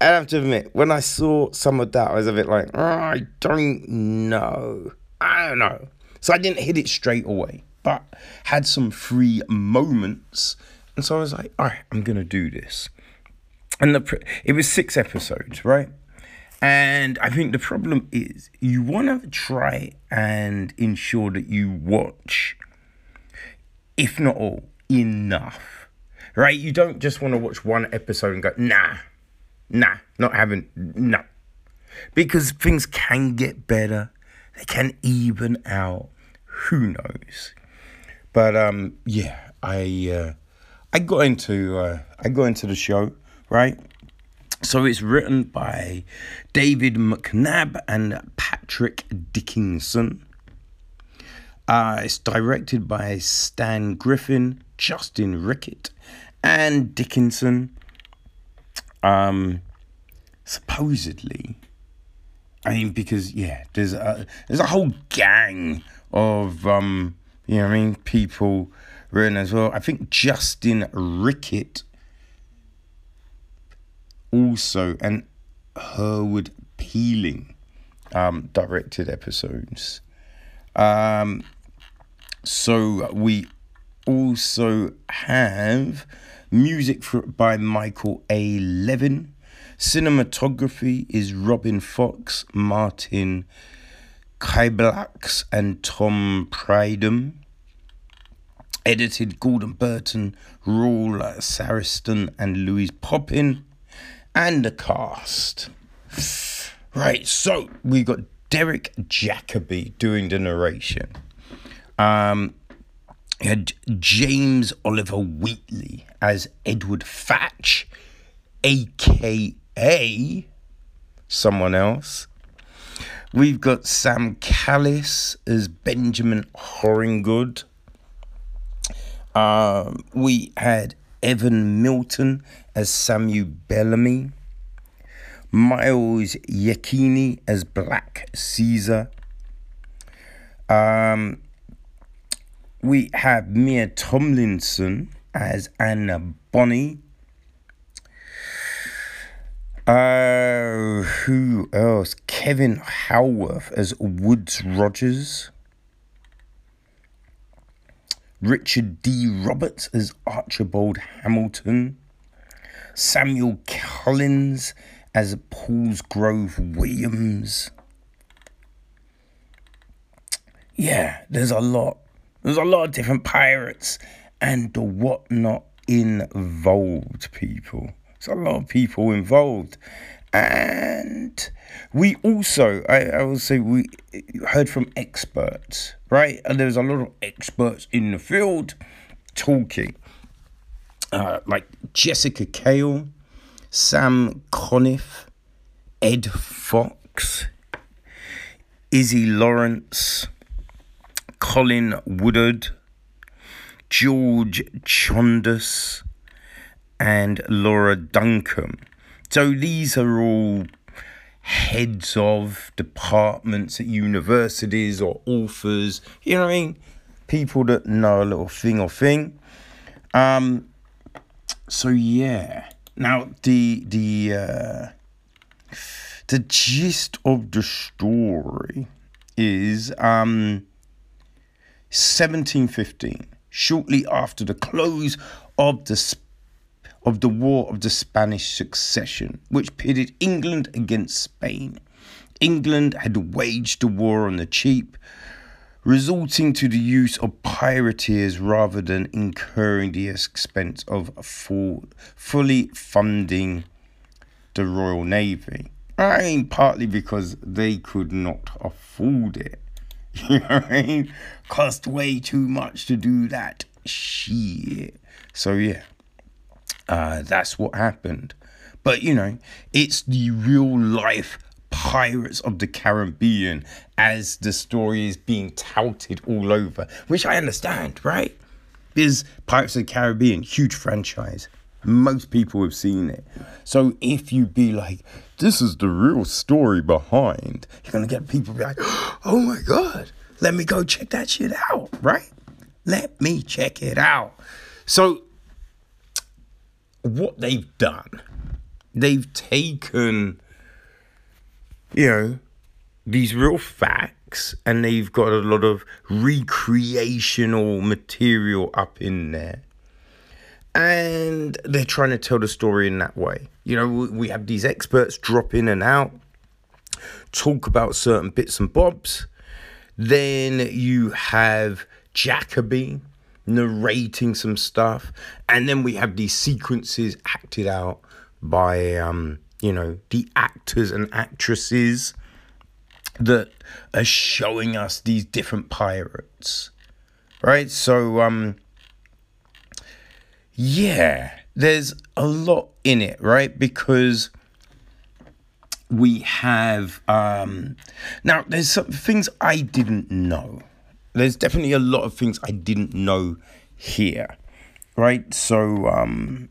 I have to admit, when I saw some of that, I was a bit like, I don't know. I don't know. So I didn't hit it straight away, but had some free moments. And so I was like, all right, I'm going to do this. And the it was six episodes, right? And I think the problem is you want to try and ensure that you watch, if not all, enough, right? You don't just want to watch one episode and go, nah, nah, not having, no. Because things can get better, they can even out. Who knows? But um, yeah, I uh, I got into uh, I got into the show, right? So it's written by David McNabb and Patrick Dickinson. Uh, it's directed by Stan Griffin, Justin Rickett, and Dickinson. Um, supposedly, I mean, because yeah, there's a there's a whole gang of um, you know, I mean, people written as well. I think Justin Rickett also and Herwood Peeling um, directed episodes. Um, so we also have music for, by Michael A. Levin. Cinematography is Robin Fox, Martin Kyblax, and Tom Pridham. Edited Gordon Burton, Raul Sariston, and Louise Poppin and the cast. Right, so we got Derek Jacobi doing the narration. Um, had James Oliver Wheatley as Edward Thatch, aka someone else. We've got Sam Callis as Benjamin Hornigold. Um, we had Evan Milton as Samuel Bellamy, Miles Giacchini as Black Caesar. Um, we have Mia Tomlinson as Anna Bonny. Uh, who else? Kevin Howarth as Woodes Rogers. Richard D. Roberts as Archibald Hamilton, Samuel Collins as Paulsgrave Williams. Yeah, there's a lot. There's a lot of different pirates and the whatnot involved, people. There's a lot of people involved. And we also, I, I will say, we heard from experts, right? And there's a lot of experts in the field talking, uh, like Jessica Kale, Sam Conniff, Ed Fox, Izzy Lawrence, Colin Woodard, George Chondas, and Laura Duncan. So these are all heads of departments at universities or authors, you know what I mean? People that know a little thing or thing. Um, so yeah. Now the the uh, the gist of the story is um 1715, shortly after the close of the of the War of the Spanish Succession, which pitted England against Spain. England had waged the war on the cheap, resulting to the use of privateers rather than incurring the expense of full, fully funding the Royal Navy. I mean, partly because they could not afford it. You know what I mean? Cost way too much to do that shit. So, yeah. Uh, that's what happened. But you know, it's the real life Pirates of the Caribbean as the story is being touted all over, which I understand, right? Because Pirates of the Caribbean, huge franchise. Most people have seen it. So if you be like, this is the real story behind, you're gonna get people be like, oh my god, let me go check that shit out, right? Let me check it out. So what they've done, they've taken, you know, these real facts and they've got a lot of recreational material up in there. And they're trying to tell the story in that way. You know, we have these experts drop in and out, talk about certain bits and bobs. Then you have Jacobi narrating some stuff. And then we have these sequences acted out by, um, you know, the actors and actresses that are showing us these different pirates. Right? So um yeah, there's a lot in it, right? Because we have um now there's some things I didn't know. There's definitely a lot of things I didn't know here. Right? So um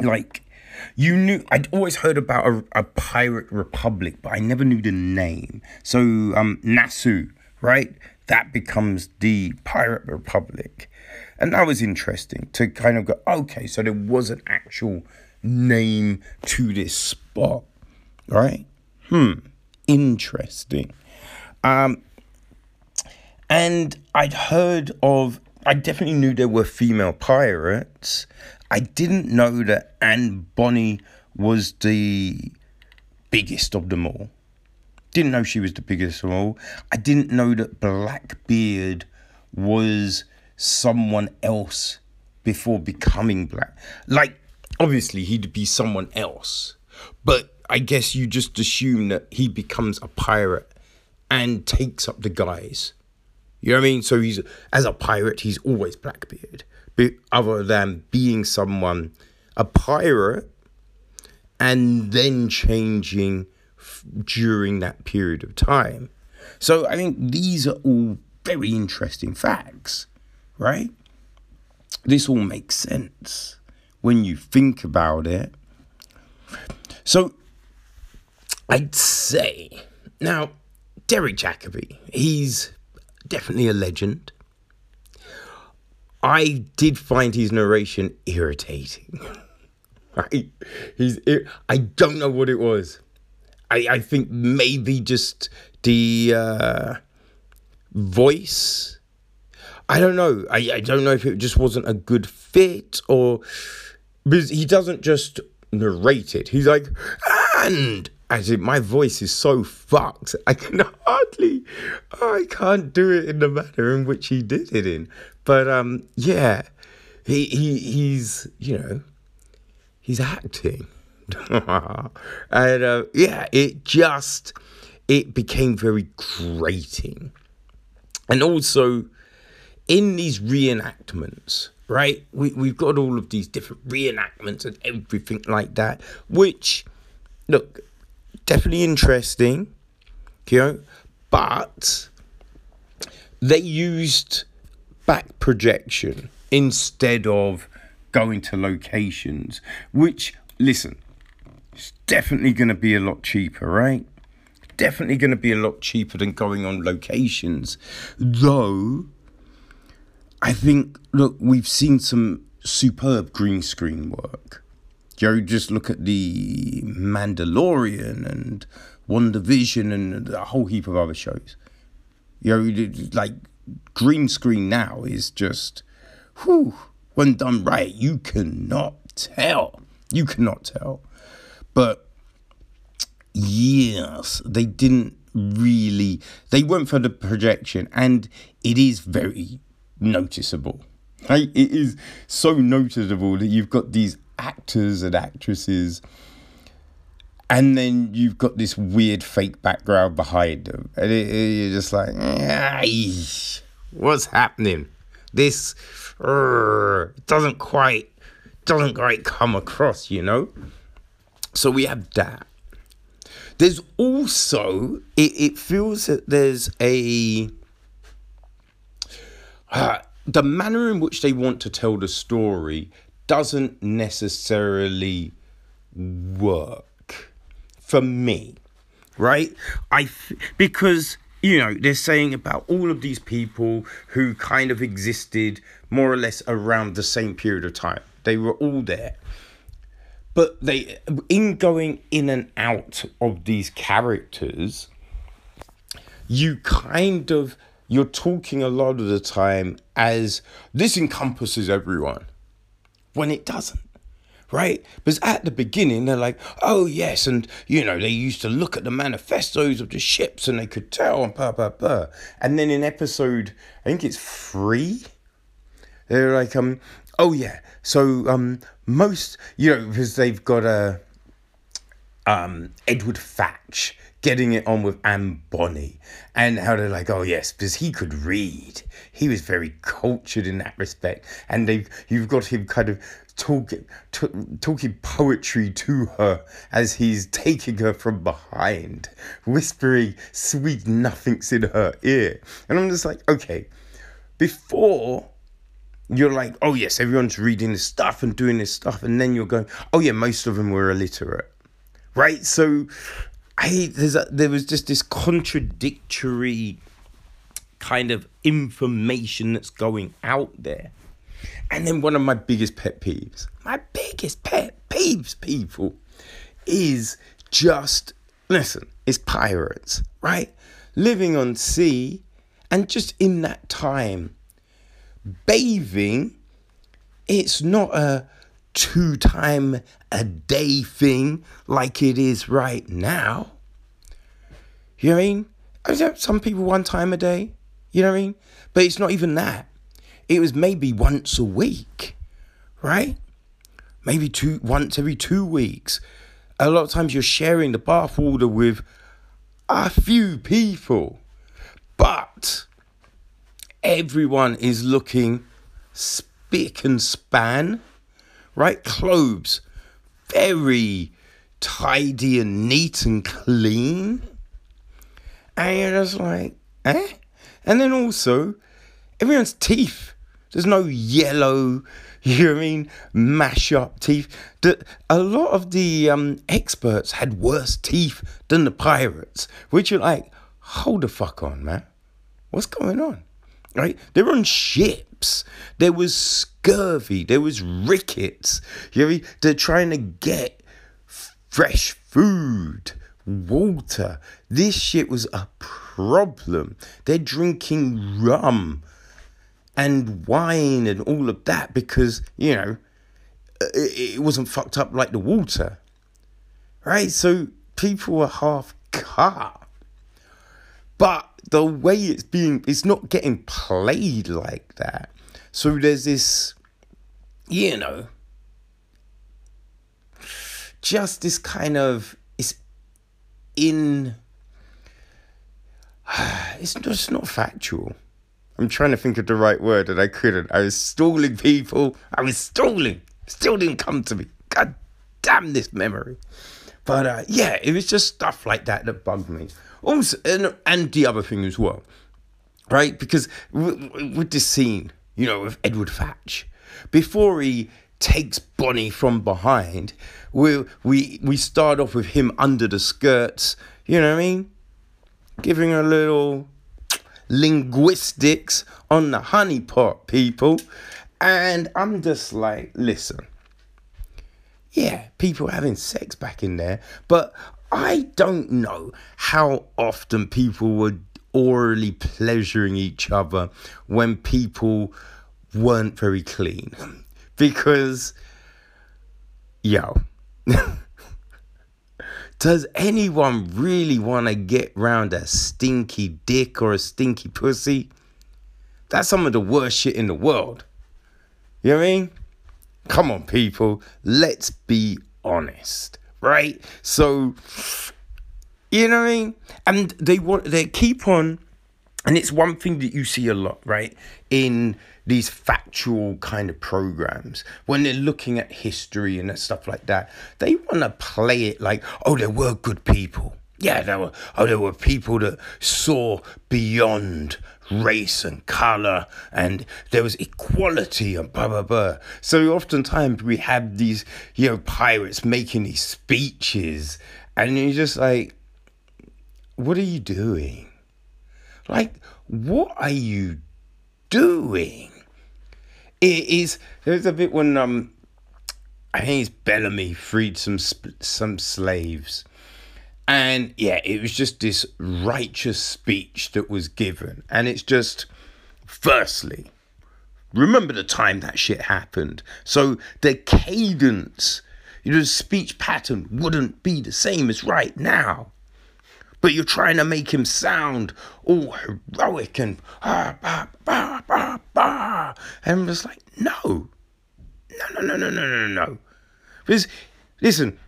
like you knew I'd always heard about a, a pirate republic, but I never knew the name. So um Nassau, right? That becomes the pirate republic. And that was interesting to kind of go, okay, so there was an actual name to this spot, right? Hmm, interesting. Um, and I'd heard of, I definitely knew there were female pirates. I didn't know that Anne Bonny was the biggest of them all. Didn't know she was the biggest of all. I didn't know that Blackbeard was someone else before becoming black. Like, obviously, he'd be someone else. But I guess you just assume that he becomes a pirate and takes up the guise. You know what I mean? So he's as a pirate, he's always Blackbeard but other than being someone, a pirate, and then changing f- during that period of time. So I think these are all very interesting facts, right? This all makes sense when you think about it. So I'd say now Derek Jacobi, he's definitely a legend. I did find his narration irritating. right? He's I don't know what it was. I I think maybe just the uh, voice. I don't know. I, I don't know if it just wasn't a good fit or because he doesn't just narrate it. He's like, and as in my voice is so fucked, I can hardly, I can't do it in the manner in which he did it in. But um, yeah, he he he's you know, he's acting, and uh, yeah, it just it became very grating, and also in these reenactments, right? We we've got all of these different reenactments and everything like that, which look definitely interesting, you know, but they used back projection instead of going to locations, which, listen, it's definitely going to be a lot cheaper, right? Definitely going to be a lot cheaper than going on locations. Though, I think, look, we've seen some superb green screen work. Joe, just look at the Mandalorian and WandaVision and a whole heap of other shows. You know, like green screen now is just, whew, when done right, you cannot tell. You cannot tell. But yes, they didn't really, they went for the projection, and it is very noticeable. Right? It is so noticeable that you've got these actors and actresses and then you've got this weird fake background behind them, and it, it, you're just like, what's happening? This doesn't quite doesn't quite come across, you know. So we have that. There's also it, it feels that there's a the manner in which they want to tell the story doesn't necessarily work for me, right? I th- because you know they're saying about all of these people who kind of existed more or less around the same period of time. They were all there. but they in going in and out of these characters you kind of you're talking a lot of the time as this encompasses everyone when it doesn't right? Because at the beginning they're like oh yes and you know they used to look at the manifestos of the ships and they could tell and blah blah blah. And then in episode i think it's three they're like um oh yeah so um most you know because they've got a um edward thatch getting it on with Anne Bonny and how they're like, oh yes, because he could read. He was very cultured in that respect. And they you've got him kind of talking t- talking poetry to her as he's taking her from behind, whispering sweet nothings in her ear. And I'm just like, okay, before you're like, oh yes, everyone's reading this stuff and doing this stuff, and then you're going, oh yeah, most of them were illiterate, right? So, I there's a, there was just this contradictory kind of information that's going out there, and then one of my biggest pet peeves, my biggest pet peeves, people, is just listen, it's pirates, right? Living on sea, and just in that time bathing, it's not a two time a day thing like it is right now. You know what I mean? I mean, Some people one time a day, you know what I mean? But it's not even that. It was maybe once a week, right? Maybe two once every two weeks. A lot of times you're sharing the bath water with a few people. But everyone is looking spick and span, right? Clothes very tidy and neat and clean. And you're just like, eh? And then also, everyone's teeth. There's no yellow, you know I mean, mash up teeth. The, a lot of the um, experts had worse teeth than the pirates, which you're like, hold the fuck on, man. What's going on? right? They were on ships. There was scurvy. There was rickets. You know, they're trying to get fresh food, water. This shit was a problem. They're drinking rum and wine and all of that because, you know, uh, it, it wasn't fucked up like the water. Right? So people were half cut. But the way it's being it's not getting played like that so there's this you know just this kind of it's in it's just not factual. I'm trying to think of the right word and i couldn't. I was stalling people. I was stalling. Still didn't come to me. God damn this memory. But uh, yeah it was just stuff like that that bugged me. Also, and, and the other thing as well, right? Because with this scene, you know, with Edward Thatch, before he takes Bonny from behind, we we we start off with him under the skirts. You know what I mean? Giving a little linguistics on the honeypot, people. And I'm just like, listen, yeah, people having sex back in there, but I don't know how often people were orally pleasuring each other when people weren't very clean. Because, yo, does anyone really want to get round a stinky dick or a stinky pussy? That's some of the worst shit in the world. You know what I mean? Come on, people, let's be honest right? So, you know what I mean? And they want they keep on, and it's one thing that you see a lot, right? In these factual kind of programs when they're looking at history and stuff like that they want to play it like oh there were good people yeah there were oh there were people that saw beyond race and color and there was equality and blah blah blah so oftentimes we have these you know pirates making these speeches and you're just like what are you doing? Like what are you doing? It is there's a bit when um I think it's Bellamy freed some some slaves, and yeah, it was just this righteous speech that was given, and it's just, firstly, remember the time that shit happened, so the cadence, you know, the speech pattern wouldn't be the same as right now. But you're trying to make him sound all heroic and ah, bah, bah, bah, bah. and I'm just like, no, no, no, no, no, no, no, no. Because, listen,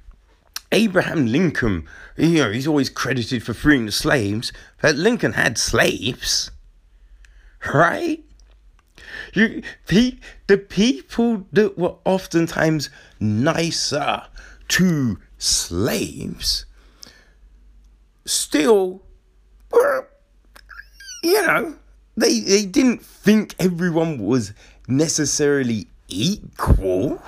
Abraham Lincoln, you know, he's always credited for freeing the slaves, but Lincoln had slaves, right? You, the, the people that were oftentimes nicer to slaves still you know, they, they didn't think everyone was necessarily equal,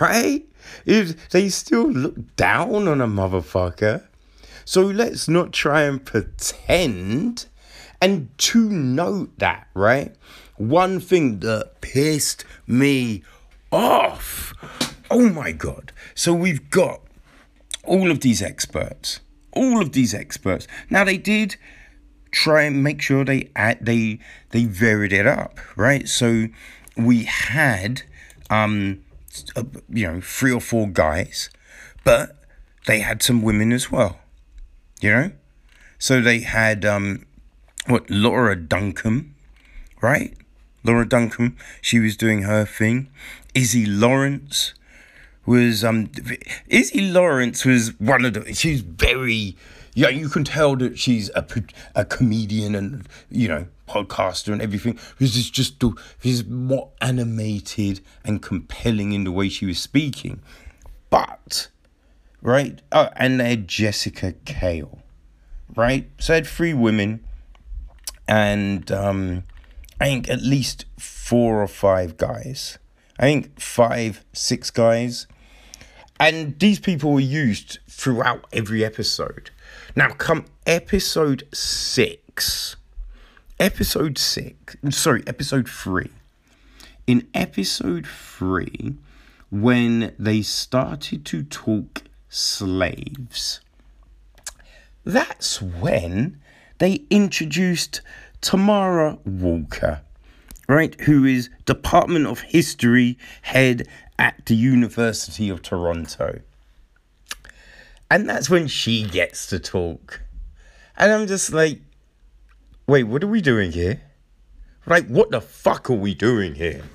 right? If they still look down on a motherfucker. So let's not try and pretend. And to note that, right? One thing that pissed me off. Oh my God. So we've got all of these experts. All of these experts. Now they did try and make sure they they they varied it up, right? So we had um you know three or four guys, but they had some women as well, you know. So they had um what Laura Duncombe, right? Laura Duncombe, she was doing her thing. Izzy Lawrence was um Izzy Lawrence was one of the she's very yeah, you can tell that she's a, a comedian and you know podcaster and everything. Because it's just she's more animated and compelling in the way she was speaking. But right oh, and they had jessica kale right? So I had three women and um i think at least four or five guys. I think five six guys and these people were used throughout every episode now, come episode six, episode six, sorry, episode three. In episode three, when they started to talk slaves, that's when they introduced Tamara Walker, right, who is Department of History head at the University of Toronto. And that's when she gets to talk. And I'm just like, wait, what are we doing here? Like, what the fuck are we doing here?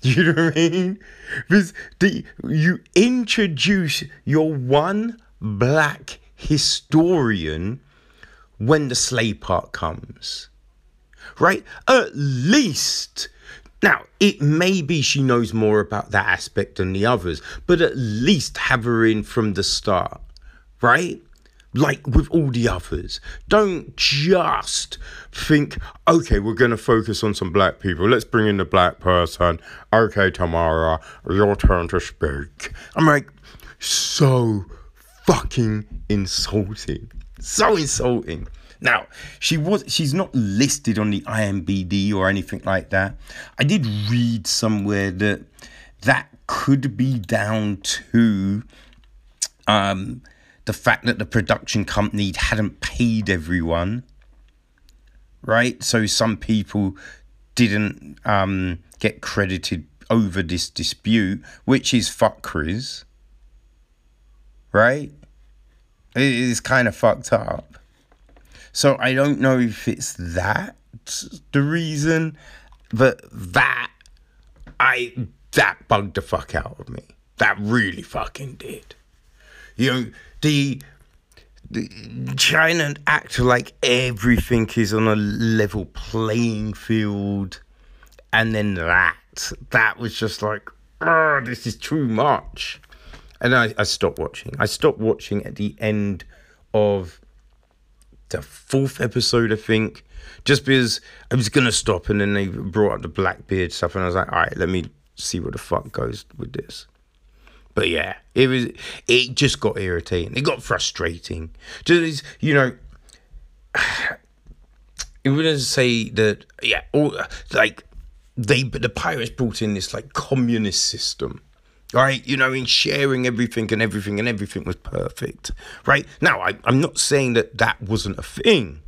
You know what I mean? Because the, you introduce your one black historian when the slave part comes. Right? At least. Now, it may be she knows more about that aspect than the others, but at least have her in from the start right? Like with all the others. Don't just think, okay, we're going to focus on some black people. Let's bring in the black person. Okay, Tamara, your turn to speak. I'm like, so fucking insulting. So insulting. Now, she was she's not listed on the IMBD or anything like that. I did read somewhere that that could be down to um the fact that the production company hadn't paid everyone, right? So some people didn't um, get credited over this dispute, which is fuckeries, right? It is kind of fucked up. So I don't know if it's that the reason, but that I that bugged the fuck out of me. That really fucking did. You know, the, the China act like everything is on a level playing field, and then that that was just like, oh, this is too much, and I, I stopped watching. I stopped watching at the end of the fourth episode, I think, just because I was gonna stop, and then they brought up the Blackbeard stuff, and I was like, all right, let me see what the fuck goes with this. But yeah, it was. It just got irritating. It got frustrating. Just you know, it wouldn't say that. Yeah, all like they. But the pirates brought in this like communist system, right? You know, in sharing everything and everything and everything was perfect, right? Now, I, I'm not saying that that wasn't a thing,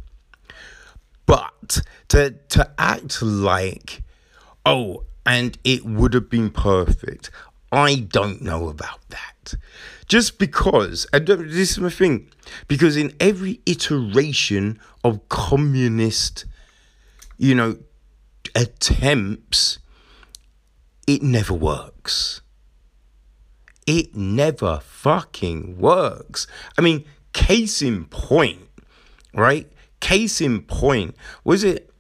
but to to act like, oh, and it would have been perfect. I don't know about that. Just because, and this is my thing, because in every iteration of communist, you know, attempts, it never works. It never fucking works. I mean, case in point, right? Case in point, was it?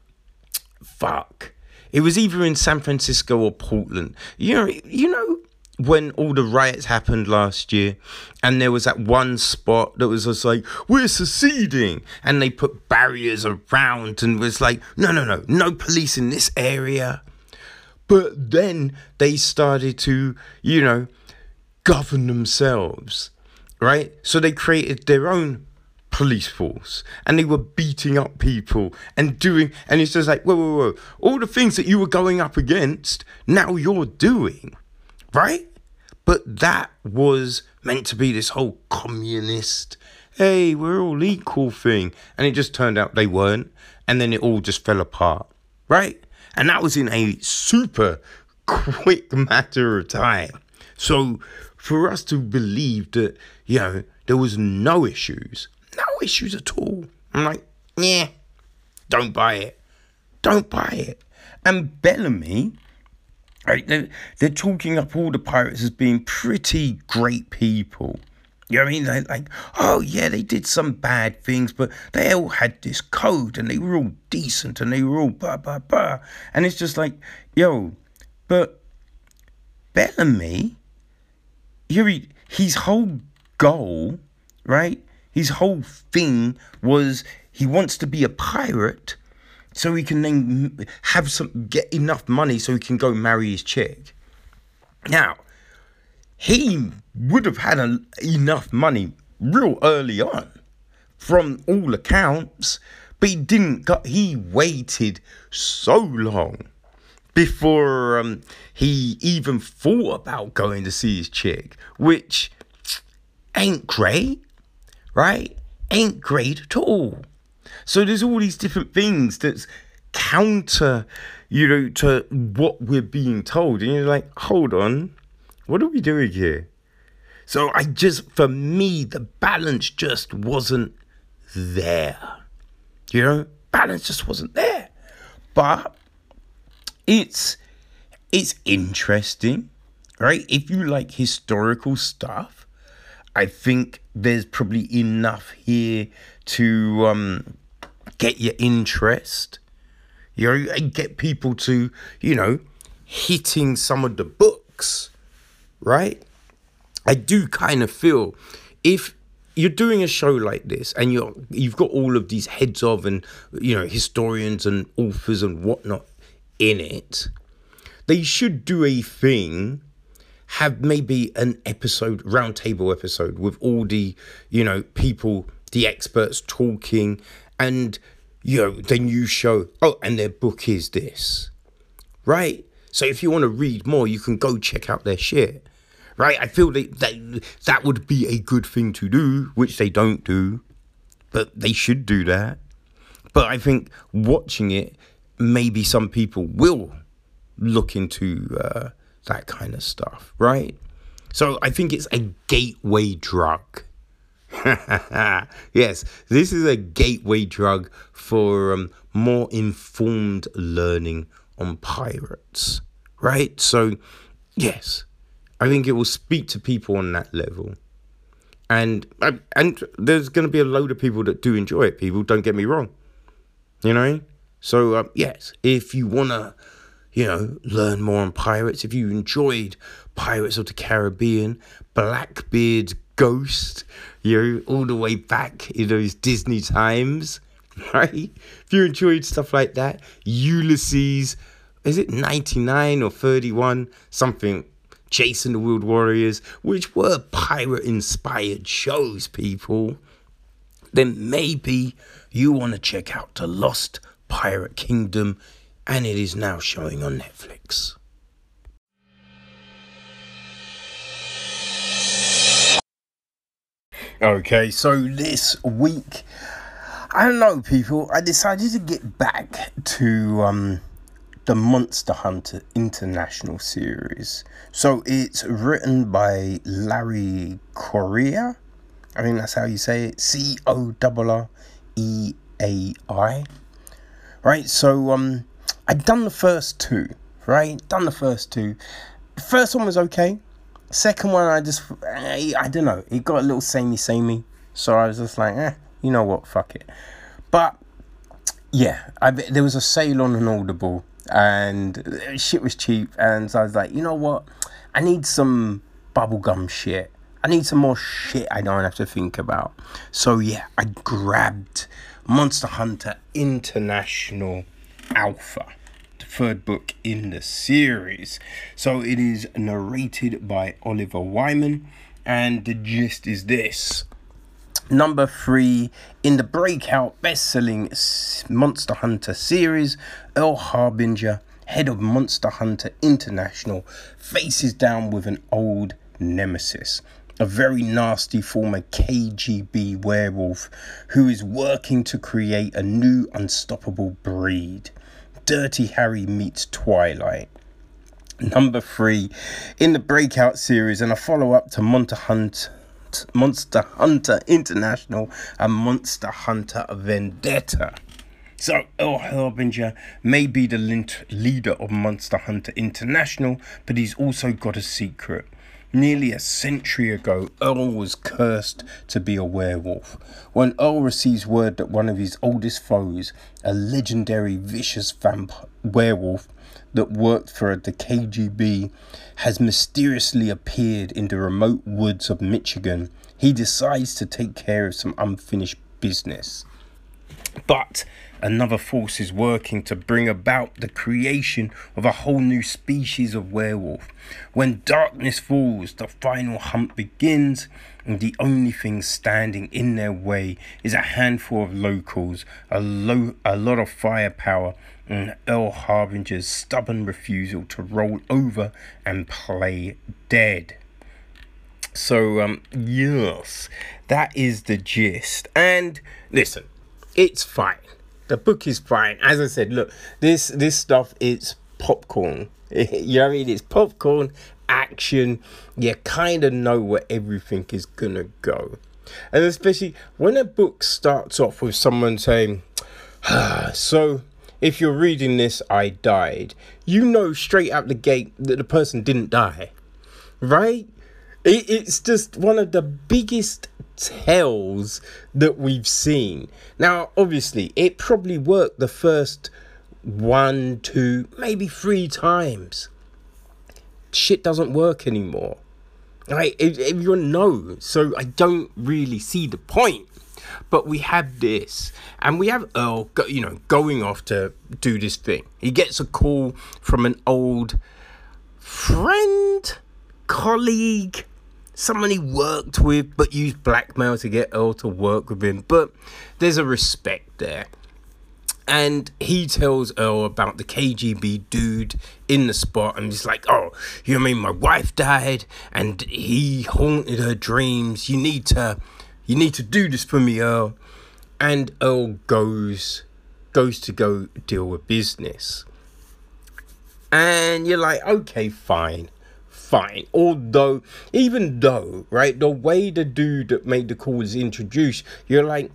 Fuck. It was either in San Francisco or Portland. You know, you know when all the riots happened last year, and there was that one spot that was just like, we're seceding, and they put barriers around and was like, no, no, no, no police in this area. But then they started to, you know, govern themselves, right? So they created their own police force and they were beating up people and doing, and it's just like, whoa, whoa, whoa, all the things that you were going up against, now you're doing, right? But that was meant to be this whole communist, hey, we're all equal thing. And it just turned out they weren't. And then it all just fell apart, right? And that was in a super quick matter of time. So for us to believe that, you know, there was no issues, no issues at all. I'm like, yeah, don't buy it. Don't buy it. And Bellamy, right, they're, they're talking up all the pirates as being pretty great people. You know what I mean? They're like, oh yeah, they did some bad things, but they all had this code and they were all decent and they were all blah blah blah. And it's just like, yo, but Bellamy Yuri, his whole goal, right? His whole thing was he wants to be a pirate so he can then have some get enough money so he can go marry his chick. Now, he would have had a, enough money real early on from all accounts, but he didn't got he waited so long before um, he even thought about going to see his chick, which ain't great, right? Ain't great at all. So there's all these different things that's counter, you know, to what we're being told. And you're like, hold on, what are we doing here? So I just, for me, the balance just wasn't there. You know, balance just wasn't there. But it's it's interesting, right? If you like historical stuff, I think there's probably enough here to um, get your interest. You know, and get people to, you know, hitting some of the books, right? I do kind of feel if you're doing a show like this and you're you've got all of these heads of and you know historians and authors and whatnot in it, they should do a thing have maybe an episode roundtable episode with all the you know people the experts talking and you know then you show. Oh and their book is this. Right? So if you want to read more you can go check out their shit. Right? I feel that that, that would be a good thing to do which they don't do but they should do that. But i think watching it maybe some people will look into uh, that kind of stuff, right? So I think it's a gateway drug. yes, this is a gateway drug for um, more informed learning on pirates, right? So, yes, I think it will speak to people on that level. And uh, and there's going to be a load of people that do enjoy it. People, don't get me wrong. You know, so, um, yes, if you want to, you know, learn more on pirates, if you enjoyed Pirates of the Caribbean, Blackbeard Ghost, you know, all the way back in those Disney times, right? If you enjoyed stuff like that, Ulysses, is it 99 or 31? Something. Jason the World Warriors, which were pirate inspired shows, people, then maybe you want to check out The Lost Pirate Kingdom, and it is now showing on Netflix. Okay, so this week, I don't know, people, I decided to get back to um, the Monster Hunter International series. So it's written by Larry Correia. I think that's how you say it C O R R E A I. Right. So um, I'd done the first two. Right. Done the first two. The first one was okay. Second one, I just, I, I don't know, it got a little samey, samey. So I was just like, eh, you know what, fuck it. But yeah, I there was a sale on an Audible, and shit was cheap, and so I was like, you know what, I need some bubblegum shit. I need some more shit I don't have to think about. So yeah, I grabbed Monster Hunter International Alpha the third book in the series. So it is narrated by Oliver Wyman, and the gist is this. Number three in the breakout best selling Monster Hunter series, Earl Harbinger, head of Monster Hunter International, faces down with an old nemesis a very nasty former KGB werewolf who is working to create a new unstoppable breed. Dirty Harry meets Twilight. Number three in the breakout series and a follow up to Monster Hunt. Monster Hunter International and Monster Hunter Vendetta. So, Earl Harbinger may be the leader of Monster Hunter International, but he's also got a secret. Nearly a century ago, Earl was cursed to be a werewolf. When Earl receives word that one of his oldest foes, a legendary vicious vampire werewolf that worked for the KGB, has mysteriously appeared in the remote woods of Michigan, he decides to take care of some unfinished business. But another force is working to bring about the creation of a whole new species of werewolf. When darkness falls, the final hunt begins, and the only thing standing in their way is a handful of locals, a, lo- a lot of firepower, and Earl Harbinger's stubborn refusal to roll over and play dead. So, um, yes, that is the gist. And listen, it's fine the book is fine. As I said, look, this this stuff is popcorn. you know what I mean? It's popcorn action. You kind of know where everything is gonna go, and especially when a book starts off with someone saying, ah, "So." If you're reading this, I died. You know straight out the gate that the person didn't die, right? It, it's just one of the biggest tells that we've seen. Now, obviously, it probably worked the first one, two, maybe three times. Shit doesn't work anymore. Right? Everyone knows. So I don't really see the point. But we have this, and we have Earl, you know, going off to do this thing. He gets a call from an old friend, colleague, someone he worked with but used blackmail to get Earl to work with him. But there's a respect there. And he tells Earl about the KGB dude in the spot, and he's like, "Oh, you know I mean? My wife died, and he haunted her dreams. You need to, you need to do this for me, Earl." And Earl goes, goes to go deal with business. And you're like, okay, fine fine. Although, even though, right, the way the dude that made the call is introduced, you're like,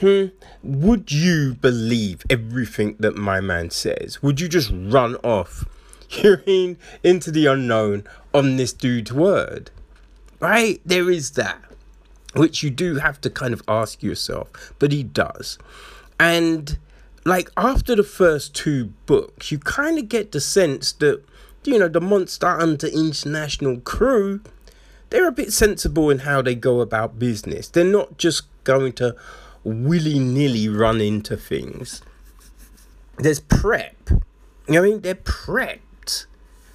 hmm, would you believe everything that my man says? Would you just run off, hearing into the unknown on this dude's word? Right? There is that, which you do have to kind of ask yourself, but he does. And like after the first two books, you kind of get the sense that you know, the Monster Hunter International crew, they're a bit sensible in how they go about business. They're not just going to willy nilly run into things. There's prep. You know I mean? They're prepped.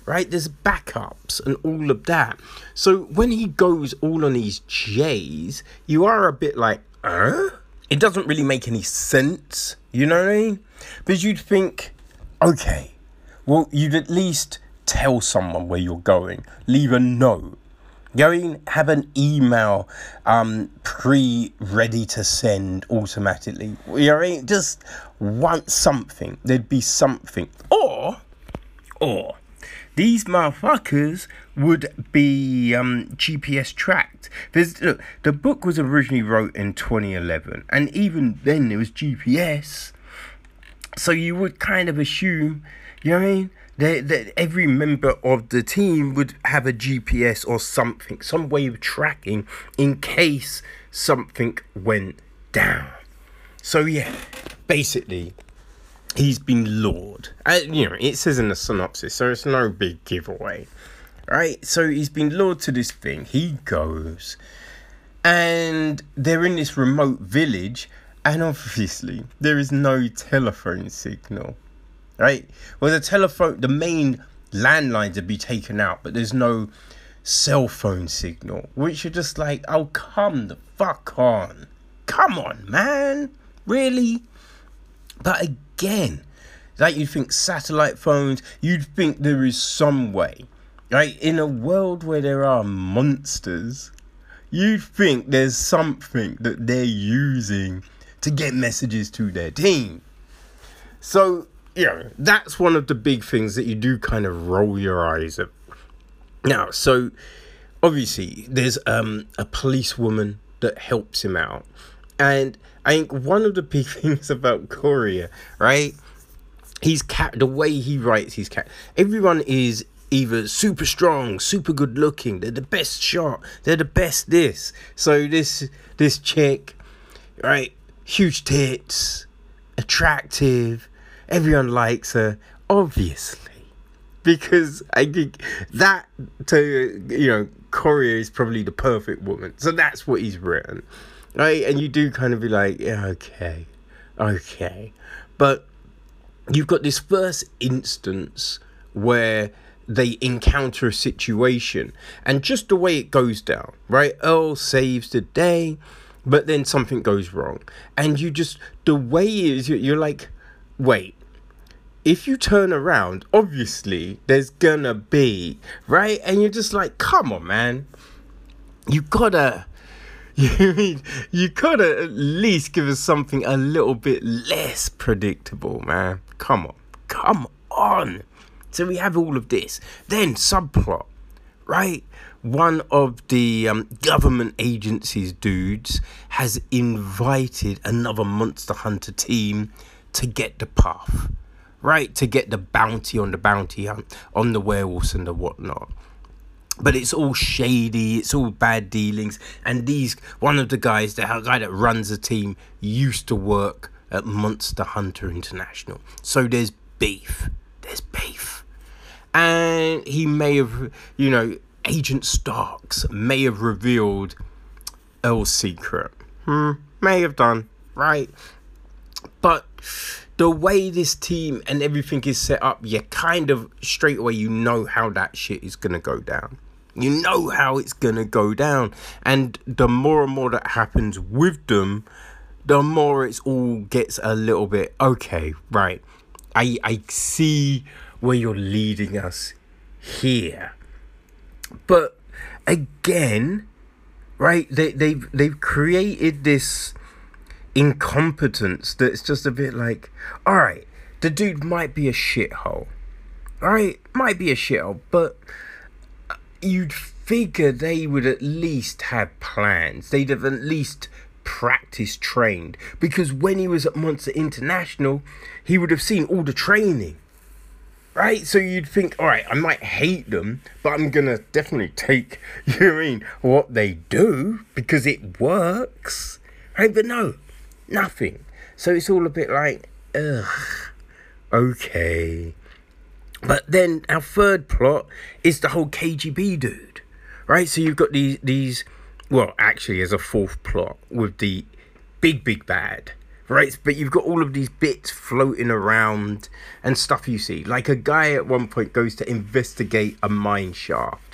Right? There's backups and all of that. So when he goes all on his J's, you are a bit like, uh? It doesn't really make any sense. You know what I mean? Because you'd think, okay, well, you'd at least tell someone where you're going, leave a note, mean? Have an email um, pre ready to send automatically. You know I mean? Just want something. There'd be something. Or, or, these motherfuckers would be um, GPS tracked. There's look, the book was originally wrote in 2011, and even then there was GPS. So you would kind of assume, you know what I mean, that, that every member of the team would have a GPS or something, some way of tracking in case something went down. So yeah, basically, he's been lured. Uh, you know, it says in the synopsis, so it's no big giveaway. Right? So he's been lured to this thing. He goes, and they're in this remote village, and obviously, there is no telephone signal. Right? Well, the telephone, the main landlines would be taken out, but there's no cell phone signal, which are just like, oh, come the fuck on. Come on, man. Really? But again, like you think satellite phones, you'd think there is some way, right? In a world where there are monsters, you'd think there's something that they're using to get messages to their team. So, you know, that's one of the big things that you do kind of roll your eyes at. Now, so obviously, there's um, a policewoman that helps him out. And I think one of the big things about Correia, right? He's cat the way he writes his cat. Everyone is either super strong, super good looking. They're the best shot. They're the best this. So this this chick, right? Huge tits, attractive. Everyone likes her, obviously, because I think that to you know Correia is probably the perfect woman. So that's what he's written right? And you do kind of be like, yeah, okay, okay, but you've got this first instance where they encounter a situation and just the way it goes down, right? Earl saves the day, but then something goes wrong, and you just the way is you're like, wait. If you turn around, obviously there's gonna be right, and you're just like, come on, man, you gotta you mean you gotta at least give us something a little bit less predictable, man? Come on, come on. So we have all of this. Then subplot, right? One of the um, government agencies dudes has invited another Monster Hunter team to get the path, right? To get the bounty on the bounty hunt on the werewolves and the whatnot. But it's all shady it's all bad dealings. And these one of the guys the guy that runs the team used to work at monster hunter international. So there's beef there's beef. And he may have you know agent starks may have revealed earl's secret. Hmm may have done right the way this team and everything is set up, you kind of straight away you know how that shit is gonna go down. You know how it's gonna go down. And the more and more that happens with them, the more it's all gets a little bit okay, right. I I see where you're leading us here. But again, right, they they've they've created this incompetence that's just a bit like, alright, the dude might be a shithole. Alright, might be a shithole, but uh, you'd figure they would at least have plans. They'd have at least practice trained because when he was at Monster International, he would have seen all the training. Right? So you'd think, all right, I might hate them, but I'm gonna definitely take, you know I mean, what they do because it works. Right? But no, nothing. So it's all a bit like, ugh, okay. But then our third plot is the whole KGB dude, right? So you've got these these, well, actually, as a fourth plot with the big big bad, right? But you've got all of these bits floating around and stuff you see. Like a guy at one point goes to investigate a mine shaft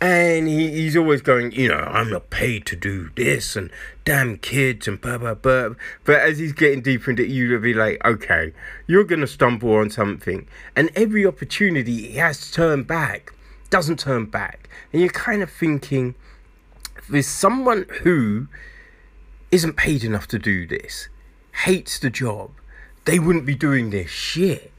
and he, he's always going, you know, I'm not paid to do this and damn kids and blah blah blah. But as he's getting deeper into it, you'll be like, okay, you're gonna stumble on something. And every opportunity he has to turn back doesn't turn back. And you're kind of thinking, there's someone who isn't paid enough to do this, hates the job, they wouldn't be doing this shit,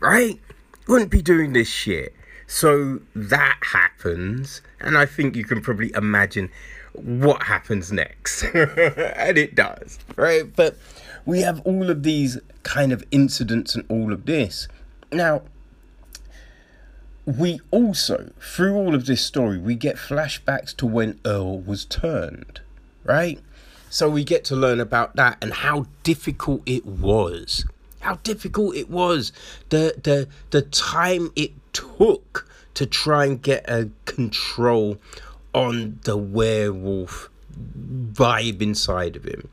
right? Wouldn't be doing this shit. So that happens, and I think you can probably imagine what happens next. and it does, right? But we have all of these kind of incidents and all of this. Now, we also, through all of this story, we get flashbacks to when Earl was turned, right? So we get to learn about that and how difficult it was. How difficult it was. The the the time it took to try and get a control on the werewolf vibe inside of him.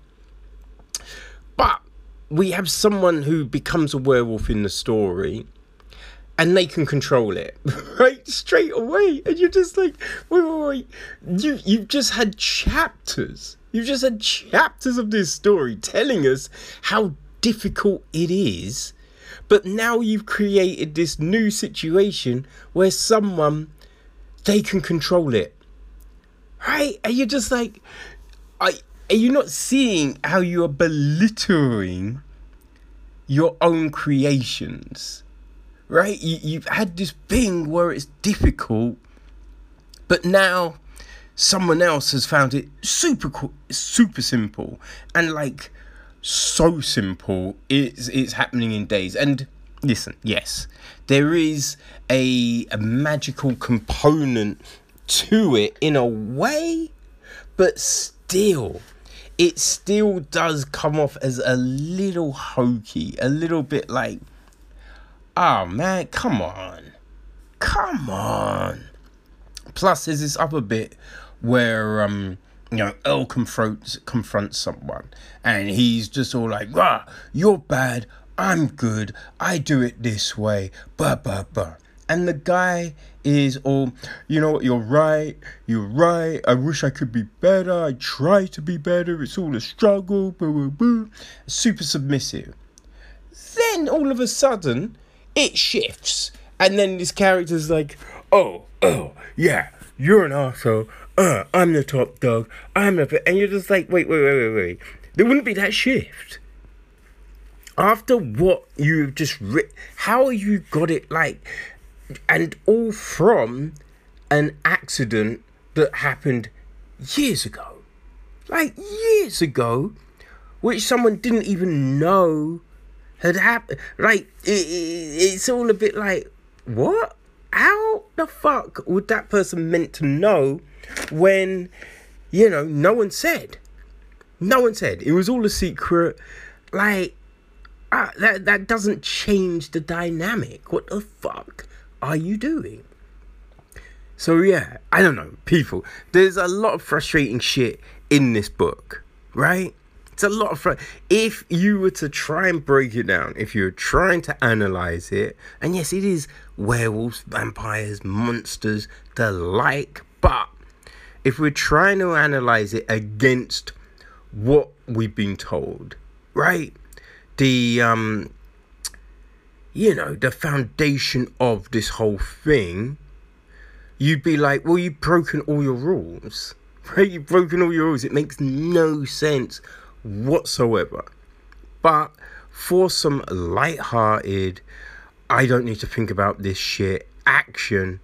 But we have someone who becomes a werewolf in the story and they can control it right straight away. And you're just like wait wait wait. You you've just had chapters. You've just had chapters of this story telling us how difficult it is but now you've created this new situation where someone they can control it. Right? And you're just like I, are you not seeing how you are belittling your own creations. Right? You, you've had this thing where it's difficult, but now someone else has found it super cool, super simple. And like so simple it's it's happening in days and listen yes there is a, a magical component to it in a way but still it still does come off as a little hokey a little bit like Oh man, come on. Come on. Plus there's this other bit where um you know, Earl confronts confronts someone and he's just all like, ah, you're bad, I'm good, I do it this way, blah blah blah. And the guy is all, you know what, you're right, you're right, I wish I could be better, I try to be better, it's all a struggle, blah blah blah. Super submissive. Then all of a sudden, it shifts. And then this character's like, oh, oh, yeah, you're an asshole. Uh, I'm the top dog. I'm the. And you're just like, wait, wait, wait, wait, wait. There wouldn't be that shift. After what you've just written, how you got it like, and all from an accident that happened years ago. Like years ago, which someone didn't even know had happened. Like it, it, it's all a bit like what? How the fuck would that person meant to know when you know no one said? No one said. It was all a secret. Like uh, that that doesn't change the dynamic. What the fuck are you doing? So yeah, I don't know, people. There's a lot of frustrating shit in this book, right? It's a lot of fun. If you were to try and break it down, if you're trying to analyze it, and yes, it is werewolves, vampires, monsters, the like, but if we're trying to analyze it against what we've been told, right? The um you know, the foundation of this whole thing, you'd be like, well, you've broken all your rules. Right? You've broken all your rules. It makes no sense whatsoever. But for some light-hearted, I don't need to think about this shit action,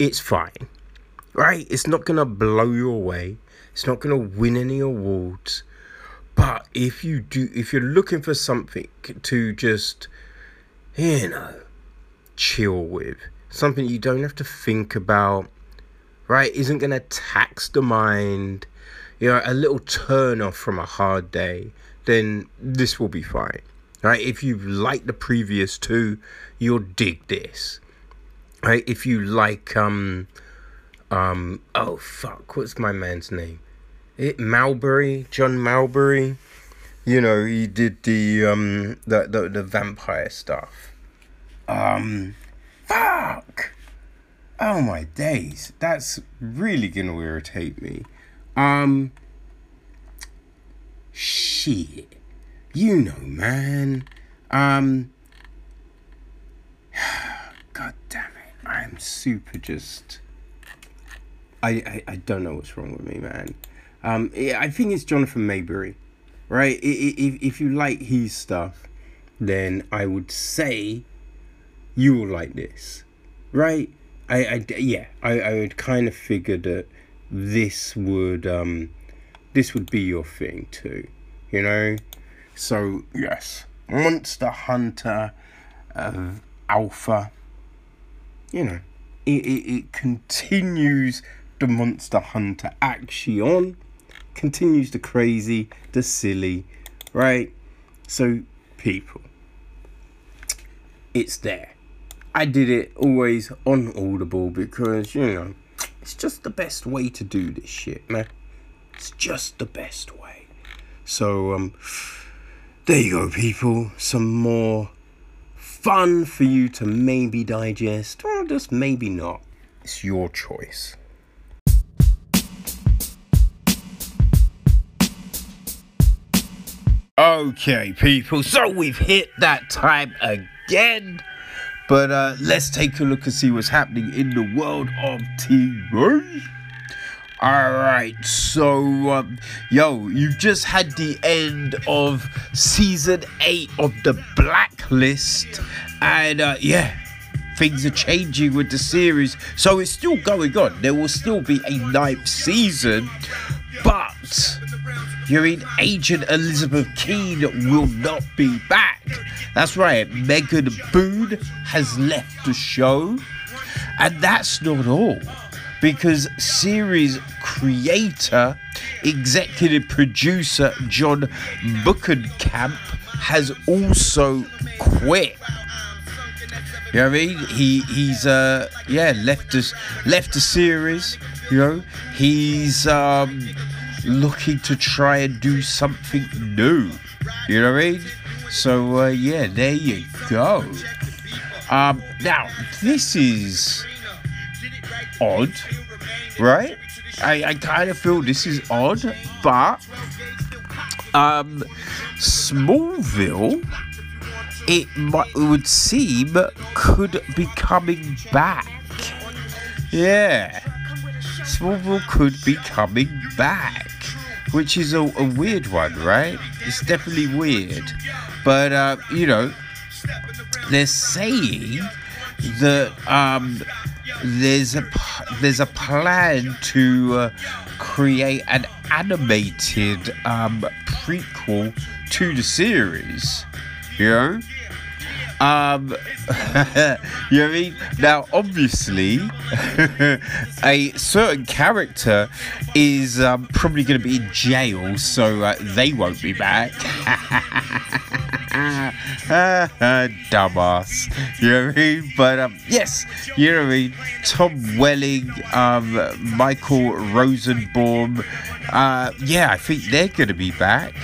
it's fine. Right? It's not gonna blow you away. It's not gonna win any awards. But if you do if you're looking for something to just you know chill with, something you don't have to think about, right? Isn't gonna tax the mind you know, a little turn off from a hard day, then this will be fine. Right? If you've liked the previous two, you'll dig this. Right? If you like um um oh fuck, what's my man's name? It Malbury, John Malbury. You know, he did the um the the, the vampire stuff. Um fuck. Oh my days. That's really gonna irritate me. Um, shit. You know, man. Um, God damn it. I'm super just. I, I, I don't know what's wrong with me, man. Um, I think it's Jonathan Maberry, right? If, if you like his stuff, then I would say you will like this, right? I, I yeah, I, I would kind of figure that this would um, this would be your thing too, you know. So yes, Monster Hunter, uh, Alpha. You know, it, it, it continues the Monster Hunter action, continues the crazy, the silly, right? So people, it's there. I did it always on Audible because, you know, it's just the best way to do this shit, man. It's just the best way. So, um, there you go, people. Some more fun for you to maybe digest, or just maybe not. It's your choice. Okay, people, so we've hit that time again. But uh, let's take a look and see what's happening in the world of TV. Alright, so, um, yo, you've just had the end of season 8 of The Blacklist, and uh, yeah, things are changing with the series, so it's still going on. There will still be a ninth season, but you mean Agent Elizabeth Keen will not be back. That's right, Megan Boone has left the show. And that's not all, because series creator, executive producer Jon Bokenkamp has also quit. You know what I mean? He he's uh yeah left us left the series. You know he's um looking to try and do something new. You know what I mean? So uh, yeah, there you go. Um, now this is odd, right? I, I kind of feel this is odd, but um, Smallville, it, might, it would seem could be coming back. Yeah, Smallville could be coming back which is a, a weird one, right? It's definitely weird. But, uh, you know, they're saying that um, there's a there's a plan to uh, create an animated um, prequel to the series. You know, um, you know what I mean? Now, obviously, a certain character is um, probably going to be in jail, so uh, they won't be back. Dumbass. You know what I mean? But um, yes, you know what I mean? Tom Welling, um, Michael Rosenbaum. Uh, yeah, I think they're going to be back.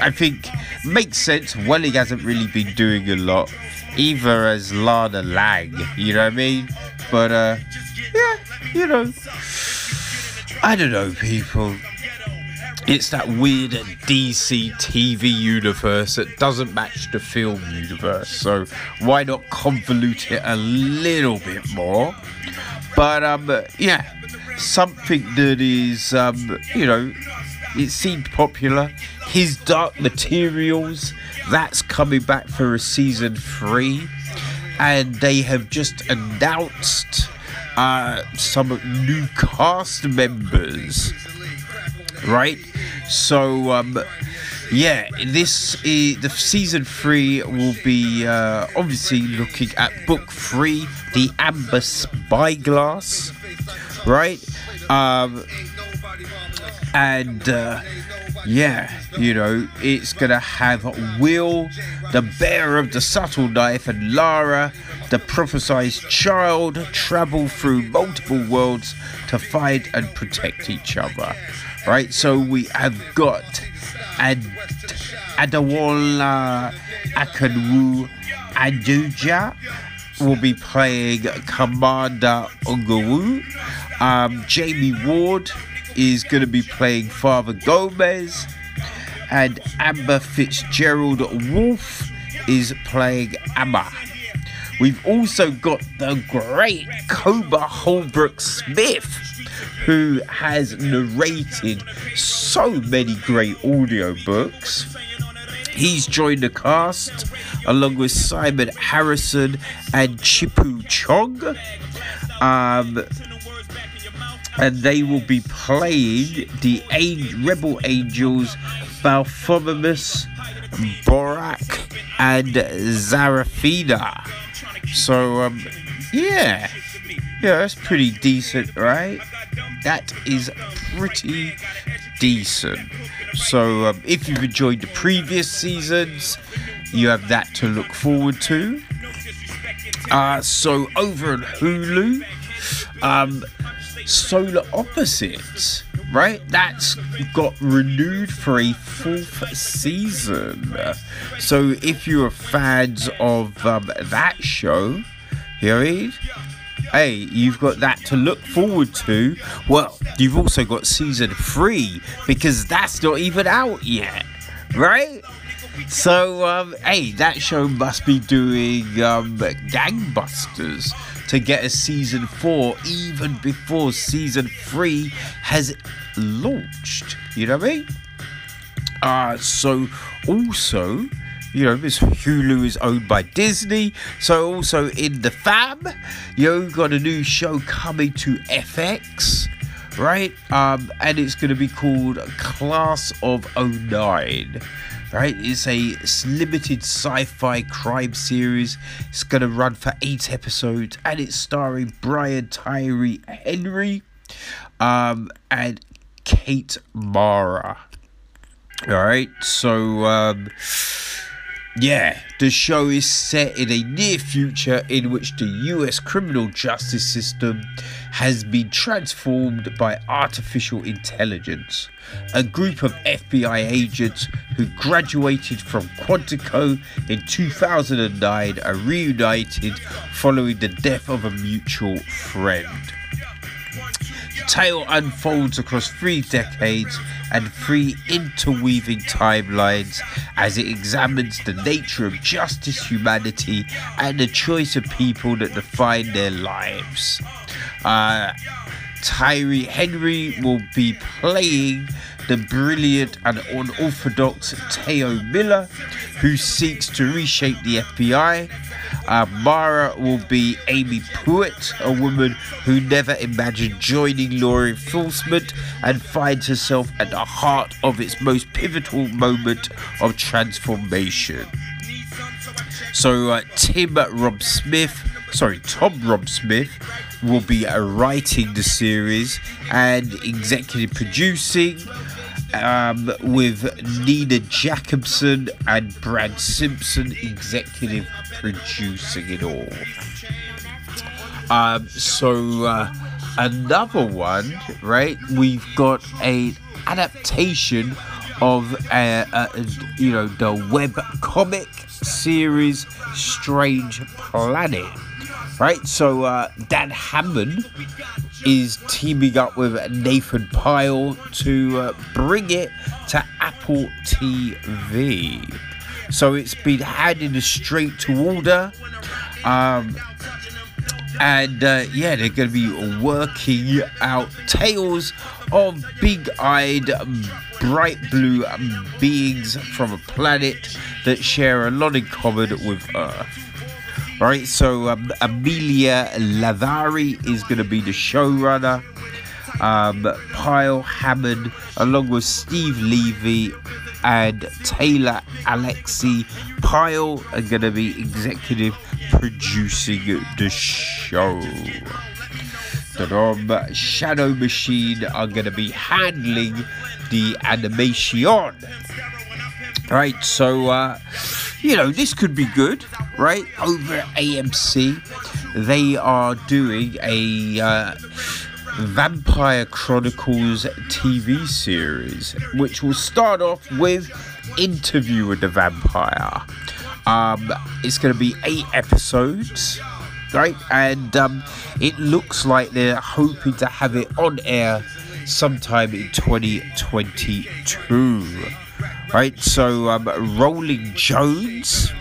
I think makes sense. Welling hasn't really been doing a lot, either as Lana Lang, you know what I mean? But uh, yeah, you know, I don't know, people. It's that weird DC TV universe that doesn't match the film universe, so why not convolute it a little bit more? But um, yeah, something that is um, you know, it seemed popular his Dark Materials, that's coming back for a season three. And they have just announced uh, some new cast members. Right? So, um, yeah, this is the season three will be uh, obviously looking at book three, the Amber Spyglass, right? Um, and uh, yeah, you know, it's gonna have Will, the bearer of the subtle knife, and Lara, the prophesized child, travel through multiple worlds to find and protect each other. Right, so we have got Ad Adawola Akanwu Aduja will be playing Commander Ogunwe. Um, Jamie Ward is going to be playing Father Gomez, and Amber Fitzgerald Wolf is playing Amma. we've also got the great Kobna Holdbrook Smith, who has narrated so many great audiobooks. He's joined the cast along with Simon Harrison and Chipo Chung. Um, and they will be playing the Rebel Angels, Balthomimus, Borak, and Zarafina. So, um, yeah, yeah, that's pretty decent, right? That is pretty decent. So, um, if you've enjoyed the previous seasons, you have that to look forward to. Uh, so, over on Hulu, um, Solar Opposites, right? That's got renewed for a fourth season. So if you're fans of um, that show, it is. Hey, you've got that to look forward to. Well, you've also got season three because that's not even out yet, right? So, um, hey, that show must be doing um, gangbusters to get a season four even before season three has launched. You know what I mean? Uh, so, also, you know, this Hulu is owned by Disney. So, also in the fam, you got a new show coming to FX right? Um, and it's going to be called Class of 09 right? It's a limited sci-fi crime series. It's gonna run for eight episodes, and it's starring Brian Tyree Henry, um, and Kate Mara. All right, so um, yeah, the show is set in a near future in which the US criminal justice system has been transformed by artificial intelligence. A group of FBI agents who graduated from Quantico in 2009 are reunited following the death of a mutual friend. The tale unfolds across three decades and three interweaving timelines as it examines the nature of justice, humanity, and the choice of people that define their lives. Uh, Tyree Henry will be playing the brilliant and unorthodox Teo Miller, who seeks to reshape the FBI. Uh, Mara will be Amy Pruitt, a woman who never imagined joining law enforcement and finds herself at the heart of its most pivotal moment of transformation. So, uh, Tim Rob Smith, sorry, Tom Rob Smith will be writing the series and executive producing um, with Nina Jacobson and Brad Simpson executive producing it all. Um, so uh, another one, right? We've got a adaptation of uh, uh, you know the web comic series Strange Planet right? So uh, Dan Harmon is teaming up with Nathan Pyle to uh, bring it to Apple TV. So it's been handed straight to order. Um, and uh, yeah, they're going to be working out tales of big eyed, bright blue beings from a planet that share a lot in common with Earth. Right, so um, Amelia Lavari is going to be the showrunner. Um, Pyle Harmon, along with Steve Levy and Taylor Alexi Pyle, are going to be executive producing the show. Shadow Machine are going to be handling the animation. Right, so uh, you know, this could be good, right? Over at AMC, they are doing a uh, Vampire Chronicles TV series, which will start off with Interview with the Vampire. Um, it's going to be eight episodes, right? And um, it looks like they're hoping to have it on air sometime in 2022 right? So, um, Rolin Jones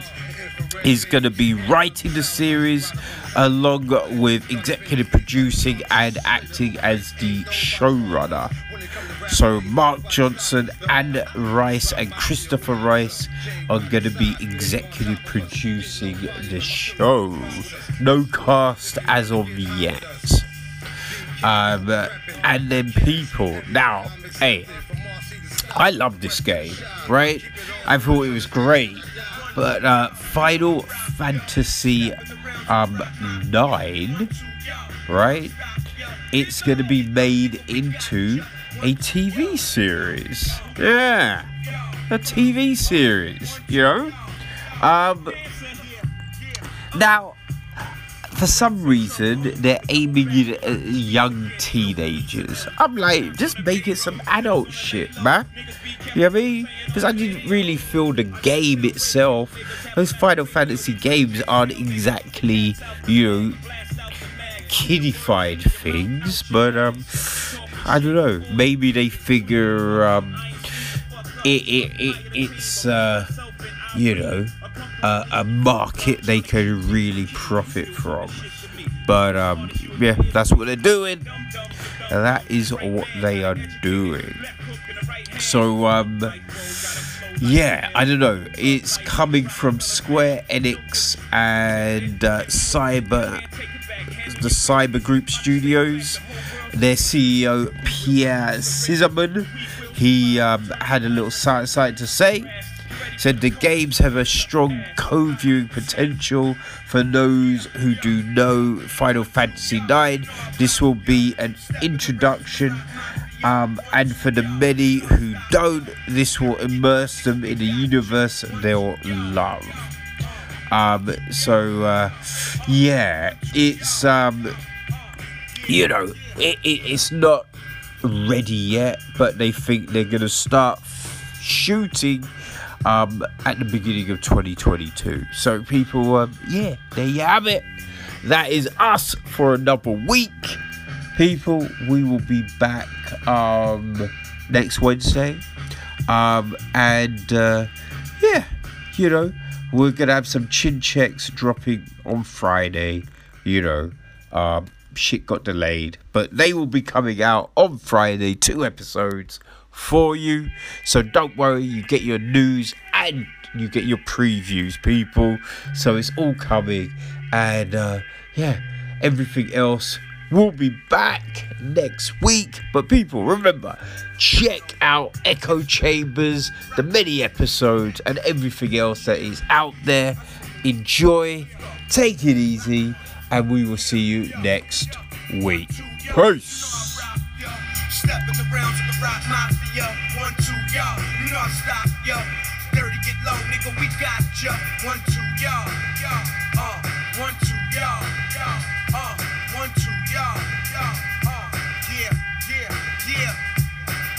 is going to be writing the series along with executive producing and acting as the showrunner. So Mark Johnson, Anne Rice, and Christopher Rice are going to be executive producing the show. No cast as of yet. Um, and then people. Now, hey, I love this game, right? I thought it was great. But uh, Final Fantasy um, 9, right? It's going to be made into a TV series. Yeah, a TV series, you know? Um, now, for some reason, they're aiming at uh, young teenagers. I'm like, just make it some adult shit, man. You know what I mean? Because I didn't really feel the game itself. Those Final Fantasy games aren't exactly, you know, kiddified things, but um, I don't know. Maybe they figure um, it, it, it it's uh, you know uh, a market they can really profit from. But um, yeah, that's what they're doing. And that is what they are doing. So um, yeah, I don't know. It's coming from Square Enix and uh, Cyber, the Cyber Group Studios. Their CEO Pierre Sissmann, he um, had a little side to say said the games have a strong co-viewing potential for those who do know Final Fantasy IX. This will be an introduction um, and for the many who don't, this will immerse them in a universe they'll love. Um, so, uh, yeah, it's, um, you know, it, it, it's not ready yet, but they think they're going to start shooting um, at the beginning of 2022. So, people, um, yeah, there you have it. That is us for another week. People, we will be back um, next Wednesday. Um, and uh, yeah, you know, we're going to have some chin checks dropping on Friday. You know, um, shit got delayed, but they will be coming out on Friday, two episodes for you. So don't worry, you get your news and you get your previews, people. So it's all coming, and uh, yeah, everything else will be back next week. But people, remember, check out Echo Chambers, the many episodes, and everything else that is out there. Enjoy, take it easy, and we will see you next week. Peace. Stepping the rounds of the rock mafia. One, two, y'all, you know I stop, yo. Dirty get low, nigga, we got ya. One, two, y'all, y'all, uh, one, two, y'all, y'all, uh, one, two, y'all.